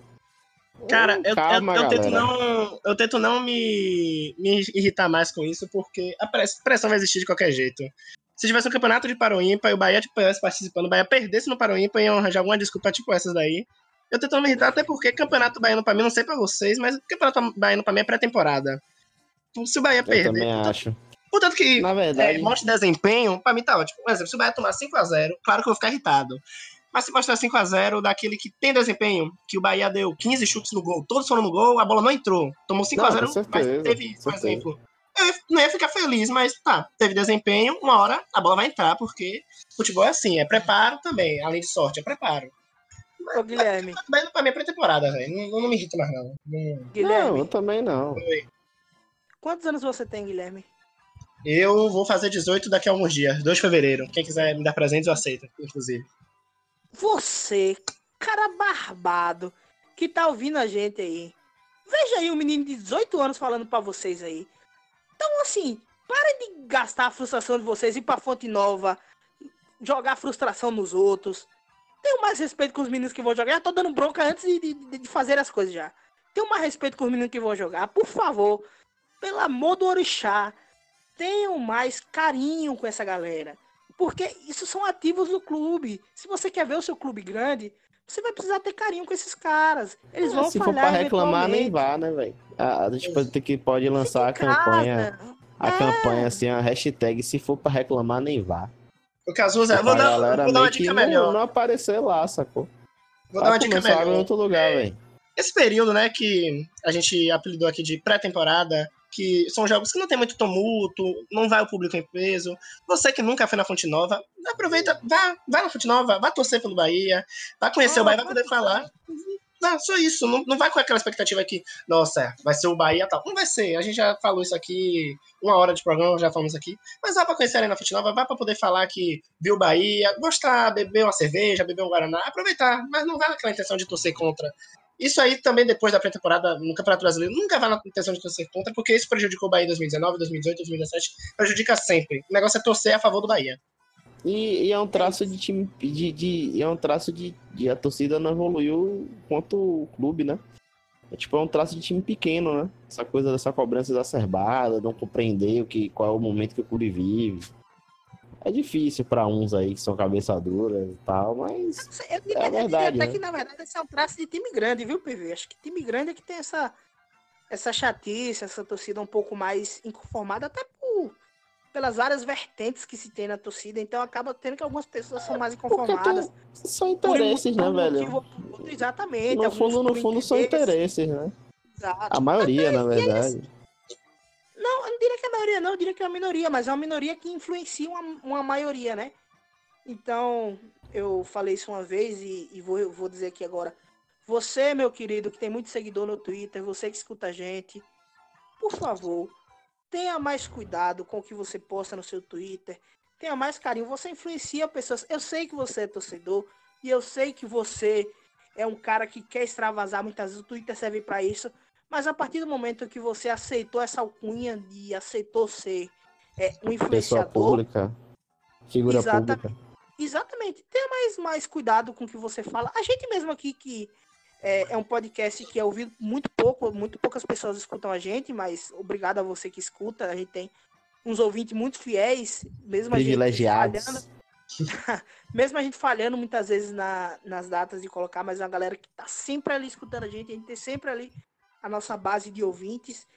Cara, eu, eu- Calma, eu tento galera. não, eu tento não me, me irritar mais com isso, porque a press- pressão vai existir de qualquer jeito. Se tivesse um campeonato de Paroímpa e o Bahia tivesse participando, o Bahia perdesse no Paroímpa e iam arranjar alguma desculpa tipo essas daí. Eu tento não me irritar, até porque campeonato baiano pra mim, não sei pra vocês, mas campeonato baiano pra mim é pré-temporada. Se o Bahia Eu perder. também acho. Portanto que Na é, verdade, monte de desempenho, pra mim tá ótimo. Por exemplo, se o Bahia tomar 5x0, claro que eu vou ficar irritado. Mas se mostrar 5x0 daquele que tem desempenho, que o Bahia deu 15 chutes no gol, todos foram no gol, a bola não entrou. Tomou 5x0, Não, com mas teve, por exemplo. Eu não ia ficar feliz, mas tá, teve desempenho, uma hora a bola vai entrar, porque futebol é assim, é preparo também, além de sorte, é preparo. Ô, Guilherme, Mas pra mim é pré-temporada, velho. Não, não me irrita mais, não. Não- não, Guilherme, eu também não. quantos anos você tem, Guilherme? Eu vou fazer 18 daqui a alguns dias, 2 de fevereiro. Quem quiser me dar presentes, eu aceito, inclusive. Você, cara barbado, que tá ouvindo a gente aí. Veja aí um menino de 18 anos falando pra vocês aí. Então, assim, parem de gastar a frustração de vocês, ir pra Fonte Nova, jogar frustração nos outros. Tenham mais respeito com os meninos que vão jogar. Já tô dando bronca antes de, de, de fazer as coisas já. Tenham mais respeito com os meninos que vão jogar. Por favor, pelo amor do orixá, tenham mais carinho com essa galera. Porque isso são ativos do clube. Se você quer ver o seu clube grande, você vai precisar ter carinho com esses caras. Eles vão Se for falhar pra reclamar, nem vá, né, velho? A, gente pode que pode lançar a casa. campanha. A É. campanha, assim, a hashtag, se for pra reclamar, nem vá. O Cazuza, eu vou dar, galera vou dar uma dica não, melhor. não aparecer lá, sacou? Vou dar uma Vai dica água em melhor. outro lugar, velho. Esse período, né, que a gente apelidou aqui de pré-temporada, que são jogos que não tem muito tumulto, não vai o público em peso. Você que nunca foi na Fonte Nova, aproveita, vá, vá na Fonte Nova, vá torcer pelo Bahia, vá conhecer Ah, o Bahia, vai vai poder falar. Não, só isso. Não, não vai com aquela expectativa que, nossa, vai ser o Bahia tal. Não vai ser. A gente já falou isso aqui, uma hora de programa, já falamos aqui. Mas vá pra conhecer a Arena Fonte Nova, vá pra poder falar que viu o Bahia, gostar, beber uma cerveja, beber um Guaraná, aproveitar. Mas não vai naquela intenção de torcer contra. Isso aí também depois da pré-temporada no Campeonato Brasileiro nunca vai na intenção de torcer contra, porque isso prejudicou o Bahia em 2019, 2018, 2017. Prejudica sempre. O negócio é torcer a favor do Bahia. E, e é um traço de time. De, de- é um traço de, de. A torcida não evoluiu quanto o clube, né? É tipo, é um traço de time pequeno, né? Essa coisa dessa cobrança exacerbada, não compreender o que, qual é o momento que o clube vive. É difícil pra uns aí que são cabeça duras e tal, mas. Eu diria, É eu diria verdade, até né? que, na verdade, esse é um traço de time grande, viu, PV? Acho que time grande é que tem essa, essa chatice, essa torcida um pouco mais inconformada, até por, pelas várias vertentes que se tem na torcida. Então acaba tendo que algumas pessoas são mais inconformadas. tu- são interesses, né, velho? Exatamente. No fundo, no fundo, são interesse. interesses, né? Exato. A maioria, na E aí, verdade. Não, eu não diria que é a maioria, não, eu diria que é uma minoria, mas é uma minoria que influencia uma, uma maioria, né? Então, eu falei isso uma vez e, e vou, vou dizer aqui agora. Você, meu querido, que tem muito seguidor no Twitter, você que escuta a gente, por favor, tenha mais cuidado com o que você posta no seu Twitter, tenha mais carinho. Você influencia pessoas. Eu sei que você é torcedor e eu sei que você é um cara que quer extravasar. Muitas vezes o Twitter serve para isso. Mas a partir do momento que você aceitou essa alcunha e aceitou ser é, um Pessoa influenciador, pública. Figura Exatamente. pública. exatamente, tenha mais, mais cuidado com o que você fala. A gente mesmo aqui que é, é um podcast que é ouvido muito pouco, muito poucas pessoas escutam a gente, mas obrigado a você que escuta. A gente tem uns ouvintes muito fiéis, mesmo a gente falhando, mesmo a gente falhando muitas vezes na- nas datas de colocar, mas é uma galera que tá sempre ali escutando a gente, a gente tem sempre ali a nossa base de ouvintes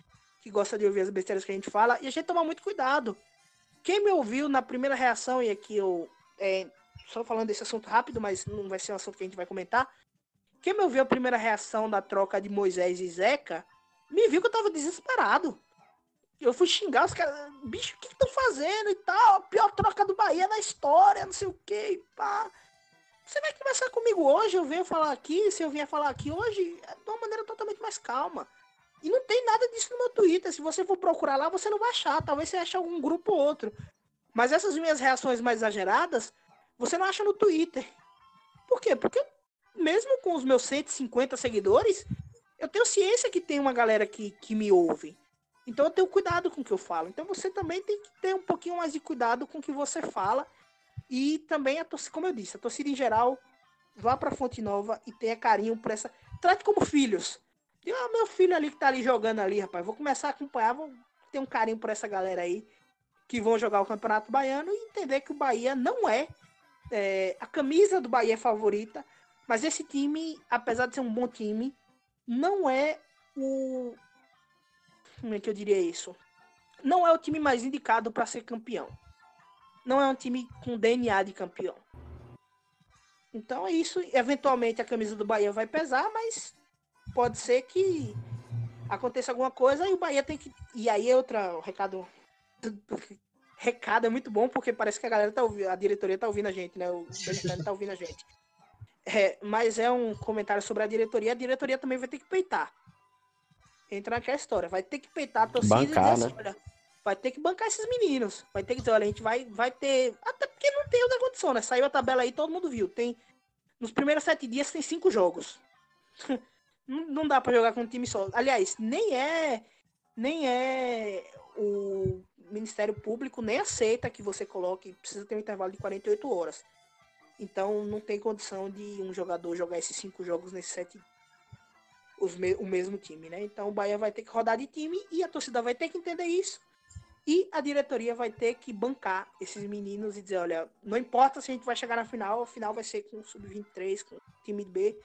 que gosta de ouvir as besteiras que a gente fala, e a gente toma muito cuidado. Quem me ouviu na primeira reação, e aqui eu é, só falando desse assunto rápido, mas não vai ser um assunto que a gente vai comentar. Quem me ouviu a primeira reação da troca de Moisés e Zeca, me viu que eu tava desesperado. Eu fui xingar os caras, bicho, o que estão fazendo e tal? A pior troca do Bahia da história, não sei o que, pá. Você vai conversar comigo hoje, eu venho falar aqui, se eu vier falar aqui hoje, é de uma maneira totalmente mais calma. E não tem nada disso no meu Twitter. Se você for procurar lá, você não vai achar. Talvez você ache algum grupo ou outro. Mas essas minhas reações mais exageradas, você não acha no Twitter. Por quê? Porque mesmo com os meus 150 seguidores, eu tenho ciência que tem uma galera que, que me ouve. Então eu tenho cuidado com o que eu falo. Então você também tem que ter um pouquinho mais de cuidado com o que você fala. E também, a torcida, como eu disse, a torcida em geral, vá pra Fonte Nova e tenha carinho por essa. Trate como filhos. Tem ah, meu filho ali que tá ali jogando ali, rapaz. Vou começar a acompanhar, vou ter um carinho por essa galera aí que vão jogar o Campeonato Baiano e entender que o Bahia não é, é a camisa do Bahia é favorita, mas esse time, apesar de ser um bom time, não é o. Como é que eu diria isso? Não é o time mais indicado para ser campeão. Não é um time com DNA de campeão. Então é isso. Eventualmente a camisa do Bahia vai pesar, mas pode ser que aconteça alguma coisa e o Bahia tem que. E aí é outra recado. Recado é muito bom porque parece que a galera tá ouvindo, a diretoria tá ouvindo a gente, né? O Belitano tá ouvindo a gente. É, mas é um comentário sobre a diretoria. A diretoria também vai ter que peitar. Entra naquela história. Vai ter que peitar a torcida Bancar, e dizer assim, olha, vai ter que bancar esses meninos. Vai ter que dizer, olha, a gente vai, vai ter. Até porque não tem outra condição, né? Saiu a tabela aí, todo mundo viu. Tem. Nos primeiros sete dias tem cinco jogos. não, não dá para jogar com um time só. Aliás, nem é. Nem é o Ministério Público nem aceita que você coloque, precisa ter um intervalo de 48 horas. Então não tem condição de um jogador jogar esses cinco jogos nesses sete os me o mesmo time, né? Então o Bahia vai ter que rodar de time e a torcida vai ter que entender isso. E a diretoria vai ter que bancar esses meninos e dizer, olha, não importa se a gente vai chegar na final, a final vai ser com o sub-23, com o time B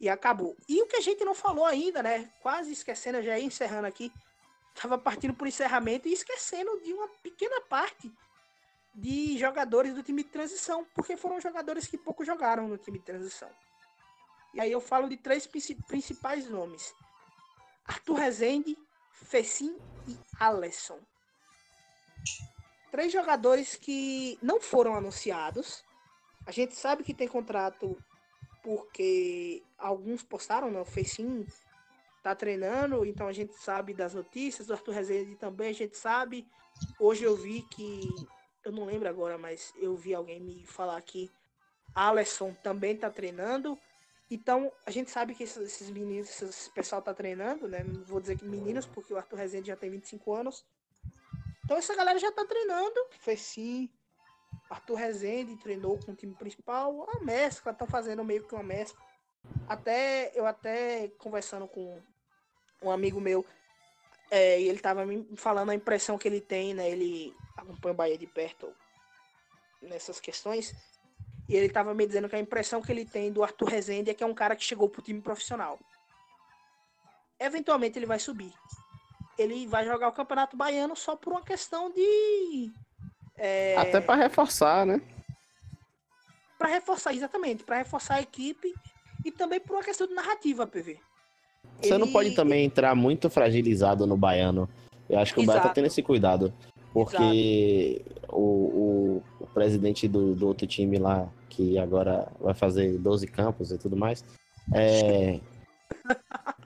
e acabou. E o que a gente não falou ainda, né? Quase esquecendo, já ia encerrando aqui, tava partindo por encerramento e esquecendo de uma pequena parte de jogadores do time de transição, porque foram jogadores que pouco jogaram no time de transição. E aí eu falo de três principais nomes: Arthur Rezende, Fecim e Alesson. Três jogadores que não foram anunciados. A gente sabe que tem contrato porque alguns postaram, né? O Fecim tá treinando, então a gente sabe das notícias. O Arthur Rezende também a gente sabe. Hoje eu vi que eu não lembro agora, mas eu vi alguém me falar que Alisson também tá treinando. Então, a gente sabe que esses, meninos, esse pessoal tá treinando, né? Não vou dizer que meninos, porque o Arthur Rezende já tem 25 anos. Então, essa galera já tá treinando. Foi sim. Arthur Rezende treinou com o time principal. Uma mescla, estão fazendo meio que uma mescla. Até, eu até conversando com um amigo meu, é, e ele tava me falando a impressão que ele tem, né? Ele acompanha o Bahia de perto nessas questões. E ele tava me dizendo que a impressão que ele tem do Arthur Rezende é que é um cara que chegou pro time profissional. Eventualmente ele vai subir. Ele vai jogar o Campeonato Baiano só por uma questão de. É... Até para reforçar, né? Para reforçar, exatamente. Para reforçar a equipe e também por uma questão de narrativa, PV. Você ele... não pode também entrar muito fragilizado no baiano. Eu acho que Exato. o Bahia tá tendo esse cuidado. Porque o, o, o, presidente do, do outro time lá, que agora vai fazer 12 campos e tudo mais, é,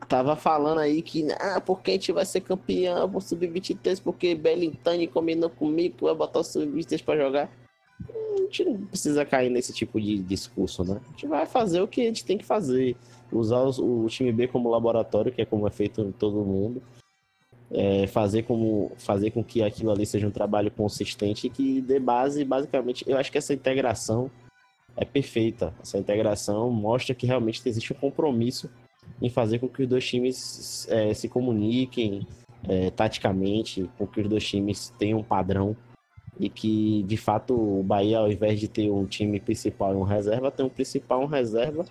tava falando aí que, ah, porque a gente vai ser campeão pro Sub-23, porque Belintani combinou comigo que vai botar o Sub-23 pra jogar. A gente não precisa cair nesse tipo de discurso, né? A gente vai fazer o que a gente tem que fazer. Usar os, o time B como laboratório, que é como é feito em todo mundo é, fazer, como, fazer com que aquilo ali seja um trabalho consistente e que dê base, basicamente, eu acho que essa integração é perfeita. Essa integração mostra que realmente existe um compromisso em fazer com que os dois times é, se comuniquem é, taticamente, com que os dois times tenham um padrão e que, de fato, o Bahia, ao invés de ter um time principal e um reserva, tem um principal, um reserva,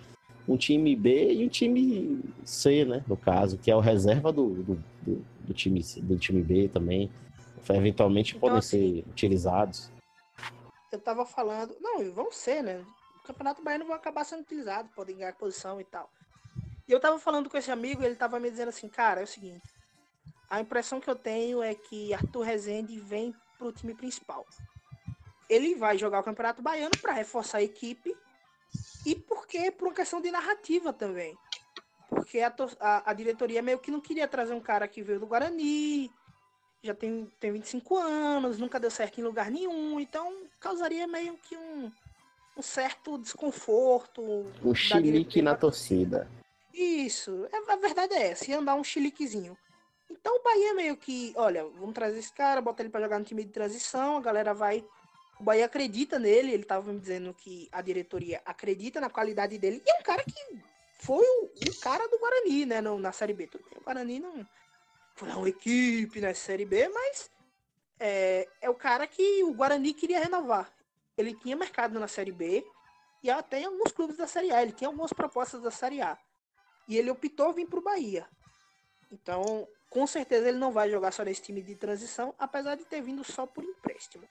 um time B e um time C, né, no caso, que é o reserva do, do, do do time, do time B também. Eventualmente então, podem assim, ser utilizados. Eu tava falando. Não, vão ser, né? O Campeonato Baiano vai acabar sendo utilizado, podem ganhar posição e tal. E eu tava falando com esse amigo, ele tava me dizendo assim, cara, é o seguinte. A impressão que eu tenho é que Arthur Rezende vem pro time principal. Ele vai jogar o Campeonato Baiano para reforçar a equipe e porque por uma questão de narrativa também. Porque a, a, a, diretoria meio que não queria trazer um cara que veio do Guarani, já tem, tem 25 anos, nunca deu certo em lugar nenhum, então causaria meio que um, um certo desconforto. Um chilique na torcida. Isso, é- a verdade é essa, ia dar um chiliquezinho. Então o Bahia meio que, olha, vamos trazer esse cara, botar ele pra jogar no time de transição, a galera vai. O Bahia acredita nele, ele tava me dizendo que a diretoria acredita na qualidade dele. E é um cara que foi o, o cara do Guarani, né, no- na Série B. Tudo bem, o Guarani não foi uma equipe na Série B, mas é, é o cara que o Guarani queria renovar. Ele tinha mercado na Série B e até em alguns clubes da Série A. Ele tinha algumas propostas da Série A. E ele optou vir pro Bahia. Então, com certeza ele não vai jogar só nesse time de transição, apesar de ter vindo só por empréstimo.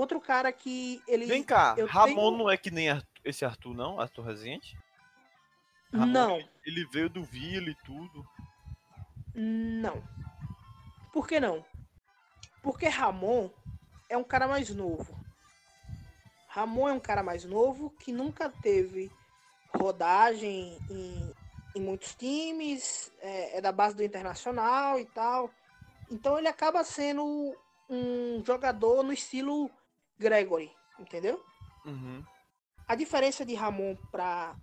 Outro cara que ele. Vem cá, Ramon tenho- não é que nem esse Arthur, não? Arthur Rezende? Ramon, Não, Ele veio do Vila e tudo. não. Por que não? Porque Ramon é um cara mais novo. Ramon é um cara mais novo que nunca teve rodagem em, em muitos times, é, é da base do internacional e tal. Então ele acaba sendo um jogador no estilo Gregory, entendeu? Uhum. A diferença de Ramon para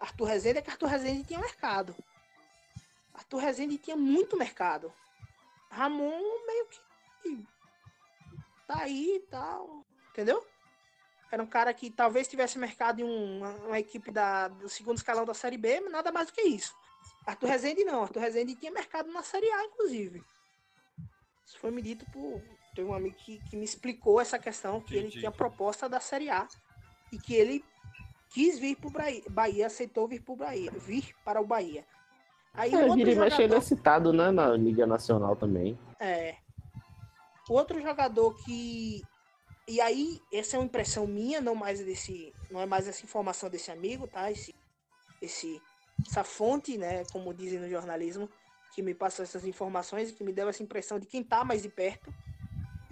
Arthur Rezende é que Arthur Rezende tinha mercado. Arthur Rezende tinha muito mercado. Ramon meio que tá aí e tal, entendeu? Era um cara que talvez tivesse mercado em um- uma, uma equipe da, do segundo escalão da Série B, mas nada mais do que isso. Arthur Rezende não. Arthur Rezende tinha mercado na Série A, inclusive. Isso foi me dito por. Teve um amigo que, que me explicou essa questão, que ele Entendi. tinha proposta da Série A e que ele quis vir pro Bahia, Bahia aceitou vir pro Bahia, vir para o Bahia. Aí o É, outro vira e ele jogador, é citado, né, na Liga Nacional também. é, outro jogador que e aí essa é uma impressão minha, não mais desse, não é mais essa informação desse amigo, tá? Esse, esse essa fonte, né, como dizem no jornalismo, que me passou essas informações e que me deu essa impressão de quem tá mais de perto.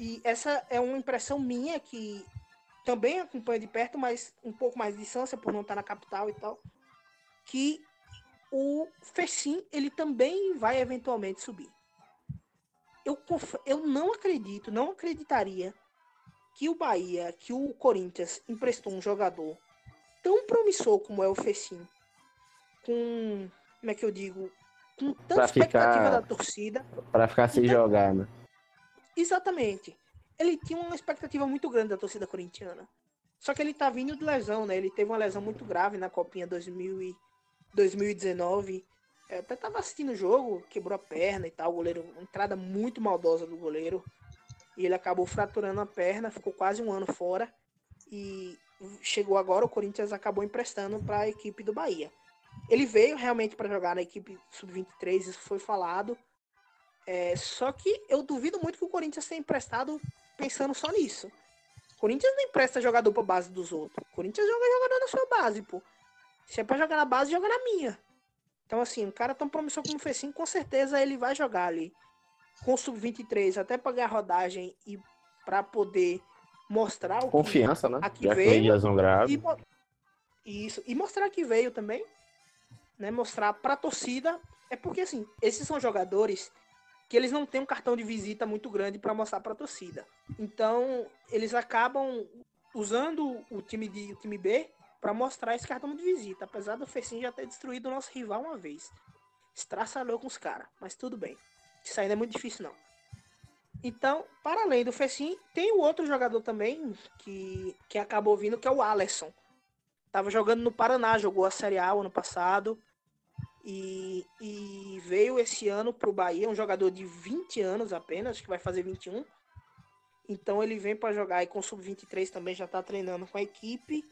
E essa é uma impressão minha que também acompanho de perto, mas um pouco mais de distância por não estar na capital e tal, que o Fecim ele também vai eventualmente subir. Eu, eu não acredito, não acreditaria que o Bahia, que o Corinthians emprestou um jogador tão promissor como é o Fecim, com, como é que eu digo, com tanta Pra expectativa ficar- da torcida, Pra ficar sem jogar, né? Exatamente. Ele tinha uma expectativa muito grande da torcida corintiana. Só que ele tá vindo de lesão, né? Ele teve uma lesão muito grave na Copinha 2000 e 2019. Eu até tava assistindo o jogo, quebrou a perna e tal. O goleiro, entrada muito maldosa do goleiro. E ele acabou fraturando a perna, ficou quase um ano fora. E chegou agora, o Corinthians acabou emprestando para a equipe do Bahia. Ele veio realmente para jogar na equipe sub-23, isso foi falado. É, só que eu duvido muito que o Corinthians tenha emprestado pensando só nisso. O Corinthians não empresta jogador pra base dos outros. O Corinthians joga jogador na sua base, pô. Se é pra jogar na base, joga na minha. Então, assim, um cara tão promissor como o Fecim, com certeza ele vai jogar ali com o Sub-23, até pra ganhar rodagem e pra poder mostrar o que Confiança, né? Aqui Já que veio veio lesão grave. e, isso, e mostrar que veio também, né? Mostrar pra torcida. É porque, assim, esses são jogadores que eles não têm um cartão de visita muito grande pra mostrar pra torcida. Então, eles acabam usando o time, de, o time B pra mostrar esse cartão de visita. Apesar do Fecim já ter destruído o nosso rival uma vez. Estraçalhou com os caras, mas tudo bem. Isso ainda é muito difícil, não. Então, para além do Fecim, tem o outro jogador também que, que acabou vindo, que é o Alisson. Tava jogando no Paraná, jogou a Série A ano passado. E, e veio esse ano pro Bahia, um jogador de 20 anos apenas, que vai fazer 21. Então ele vem para jogar aí com o Sub-23 também, já tá treinando com a equipe.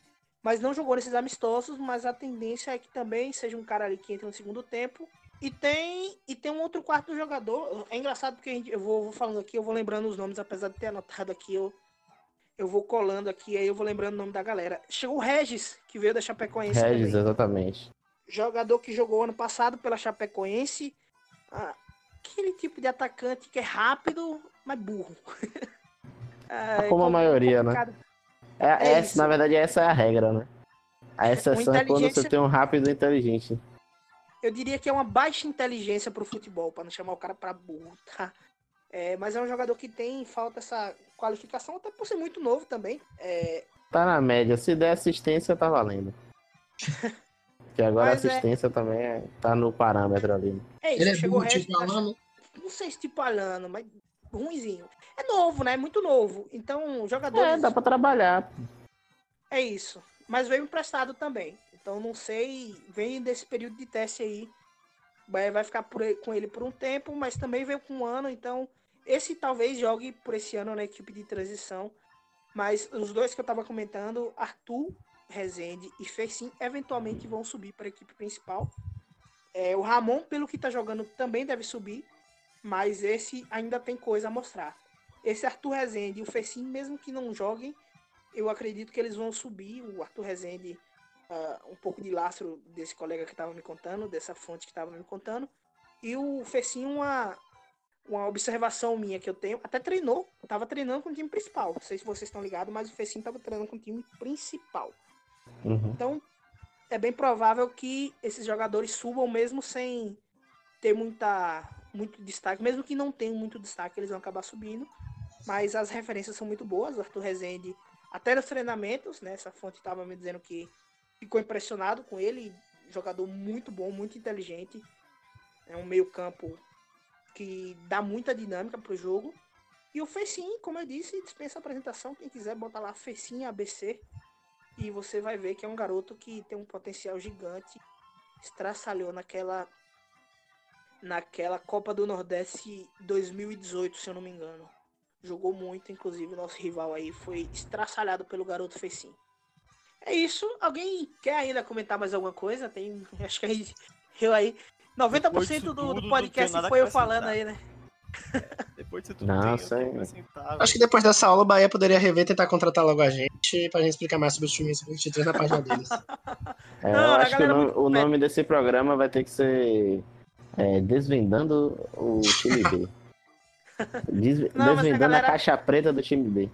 Mas não jogou nesses amistosos, mas a tendência é que também seja um cara ali que entra no segundo tempo. E tem, e tem um outro quarto jogador. É engraçado porque gente, eu vou, vou falando aqui, eu vou lembrando os nomes, apesar de ter anotado aqui, eu, eu vou colando aqui, aí eu vou lembrando o nome da galera. Chegou o Regis, que veio da Chapecoense Regis, também. exatamente. Jogador que jogou ano passado pela Chapecoense. Ah, aquele tipo de atacante que é rápido, mas burro. Ah, é Como a com- maioria, né? complicado. É, É essa, na verdade, essa é a regra, né? A exceção é quando você tem um rápido e inteligente. Eu diria que é uma baixa inteligência pro futebol, para não chamar o cara pra burro, tá? É, mas é um jogador que tem falta essa qualificação, até por ser muito novo também. É, Tá na média. Se der assistência, tá valendo. Porque agora Mas a é- assistência também é- tá no parâmetro ali. É isso, Ele é chegou burro, tipo Alano. não sei se tipo Alano, mas ruimzinho. É novo, né? Muito novo. Então, jogadores. É, dá pra trabalhar. É isso. Mas veio emprestado também. Então não sei, vem desse período de teste aí. Vai ficar ele- com ele por um tempo, mas também veio com um ano, então esse talvez jogue por esse ano na equipe de transição. Mas os dois que eu tava comentando, Arthur Rezende e Fecim, eventualmente vão subir para a equipe principal. É, o Ramon, pelo que tá jogando, também deve subir, mas esse ainda tem coisa a mostrar. Esse Arthur Rezende e o Fecim, mesmo que não joguem, eu acredito que eles vão subir. O Arthur Rezende, ah, um pouco de lastro desse colega que estava me contando, dessa fonte que estava me contando. E o Fecim, uma, uma observação minha que eu tenho, até treinou, tava treinando com o time principal. Não sei se vocês estão ligados, mas o Fecim tava treinando com o time principal. Uhum. Então, é bem provável que esses jogadores subam mesmo sem ter muita, muito destaque. Mesmo que não tenham muito destaque, eles vão acabar subindo. Mas as referências são muito boas. O Arthur Rezende, até nos treinamentos, né? Essa fonte estava me dizendo que ficou impressionado com ele. Jogador muito bom, muito inteligente. É um meio-campo que dá muita dinâmica pro jogo. E o Fecim, como eu disse, dispensa apresentação. Quem quiser botar lá Fecim ABC. E você vai ver que é um garoto que tem um potencial gigante. Estraçalhou naquela naquela Copa do Nordeste 2018, se eu não me engano. Jogou muito, inclusive o nosso rival aí foi estraçalhado pelo garoto Fecim. É isso. Alguém quer ainda comentar mais alguma coisa? Tem, acho que aí eu aí 90% disso do, do podcast foi eu falando aí, né? Depois de tudo Não, tem, eu Acho que depois dessa aula o Bahia poderia rever tentar contratar logo a gente pra gente explicar mais sobre os times 23 na página deles. É, Não, eu acho que o galera nome, o nome desse programa vai ter que ser é, Desvendando o time B. Des- Não, mas a desvendando galera- a caixa preta do time B.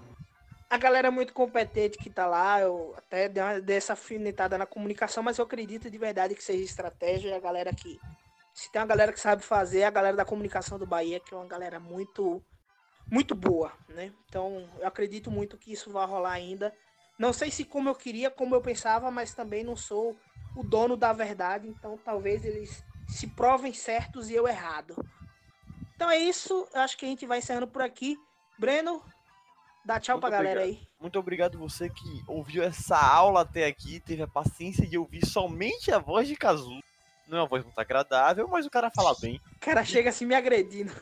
A galera é muito competente que tá lá, eu até dei, uma, dei essa afinetada na comunicação, mas eu acredito de verdade que seja estratégia e a galera que. Se tem uma galera que sabe fazer, a galera da comunicação do Bahia, que é uma galera muito, muito boa, né? Então, eu acredito muito que isso vai rolar ainda. Não sei se como eu queria, como eu pensava, mas também não sou o dono da verdade, então talvez eles se provem certos e eu errado. Então é isso, eu acho que a gente vai encerrando por aqui. Breno, dá tchau Muito pra galera obrigado. aí. Muito obrigado você que ouviu essa aula até aqui, teve a paciência de ouvir somente a voz de Kazu. Não é uma voz muito agradável, mas o cara fala bem. O cara chega assim me agredindo.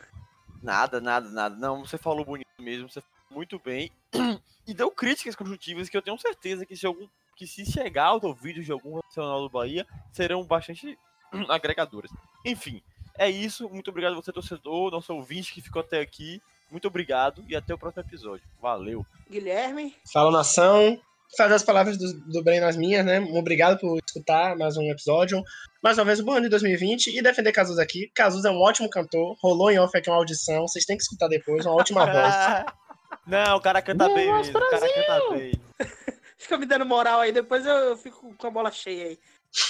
Nada, nada, nada. Não, você falou bonito mesmo, você falou muito bem. E deu críticas conjuntivas que eu tenho certeza que se algum que se chegar ao ouvido de algum profissional do Bahia, serão bastante agregadoras. Enfim, é isso. Muito obrigado você, torcedor, nosso ouvinte que ficou até aqui. Muito obrigado e até o próximo episódio. Valeu. Guilherme, Fala nação. Fazer as palavras do, do Breno as minhas, né? Obrigado por escutar mais um episódio. Mais uma vez, um bom ano de 2020 e defender Cazuza aqui. Cazuza é um ótimo cantor, rolou em off aqui uma audição, vocês têm que escutar depois, uma ótima voz. Não, o cara canta bem mesmo. O cara canta bem. fica me dando moral aí, depois eu, eu fico com a bola cheia aí.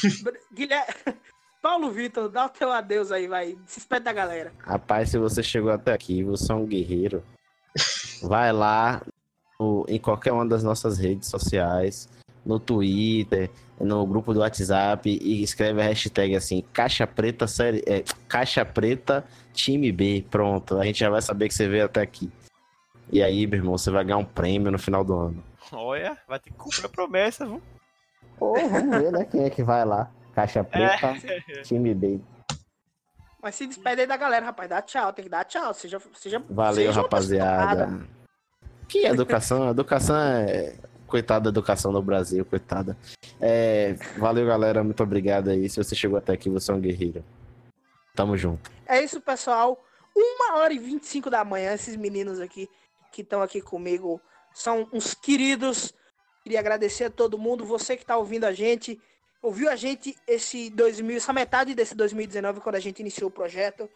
Guilherme, Paulo Vitor, dá o teu adeus aí, vai. Se despede da galera. Rapaz, se você chegou até aqui, você é um guerreiro. Vai lá no- em qualquer uma das nossas redes sociais, no Twitter, no grupo do WhatsApp e escreve a hashtag assim, Caixa Preta série, é, Caixa Preta Time B. Pronto, a gente já vai saber que você veio até aqui. E aí, meu irmão, você vai ganhar um prêmio no final do ano. Olha, vai ter que cumprir a promessa, viu? Pô, vamos ver, né? Quem é que vai lá? Caixa Preta, Time B. Mas se despede aí da galera, rapaz. Dá tchau, tem que dar tchau. Seja, seja, Valeu, seja rapaziada. Que educação? Educação é. Coitada da educação no Brasil, coitada. É, valeu, galera. Muito obrigado aí. Se você chegou até aqui, você é um guerreiro. Tamo junto. É isso, pessoal. Uma hora e 25 da manhã, esses meninos aqui que estão aqui comigo são uns queridos. Queria agradecer a todo mundo, você que está ouvindo a gente, ouviu a gente esse 2000, essa metade desse 2019 quando a gente iniciou o projeto.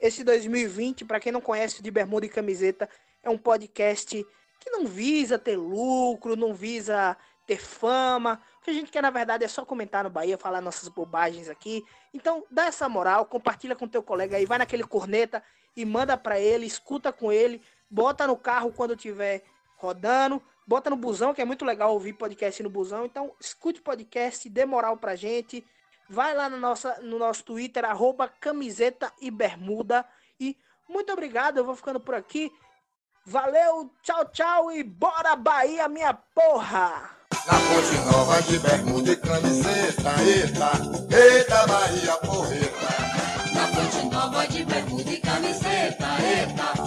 Esse 2020, para quem não conhece, de Bermuda e Camiseta, é um podcast que não visa ter lucro, não visa ter fama. O que a gente quer, na verdade, é só comentar no Bahia, falar nossas bobagens aqui. Então, dá essa moral, compartilha com teu colega aí, vai naquele corneta e manda para ele, escuta com ele, bota no carro quando tiver rodando, bota no busão, que é muito legal ouvir podcast no busão. Então, escute podcast, dê moral pra gente, Vai lá no, nossa, no nosso Twitter, arroba camiseta e bermuda. E muito obrigado, eu vou ficando por aqui. Valeu, tchau, tchau e bora Bahia, minha porra! Na ponte nova de bermuda e camiseta, eita, eita Bahia porreta. Na ponte nova de bermuda e camiseta, eita.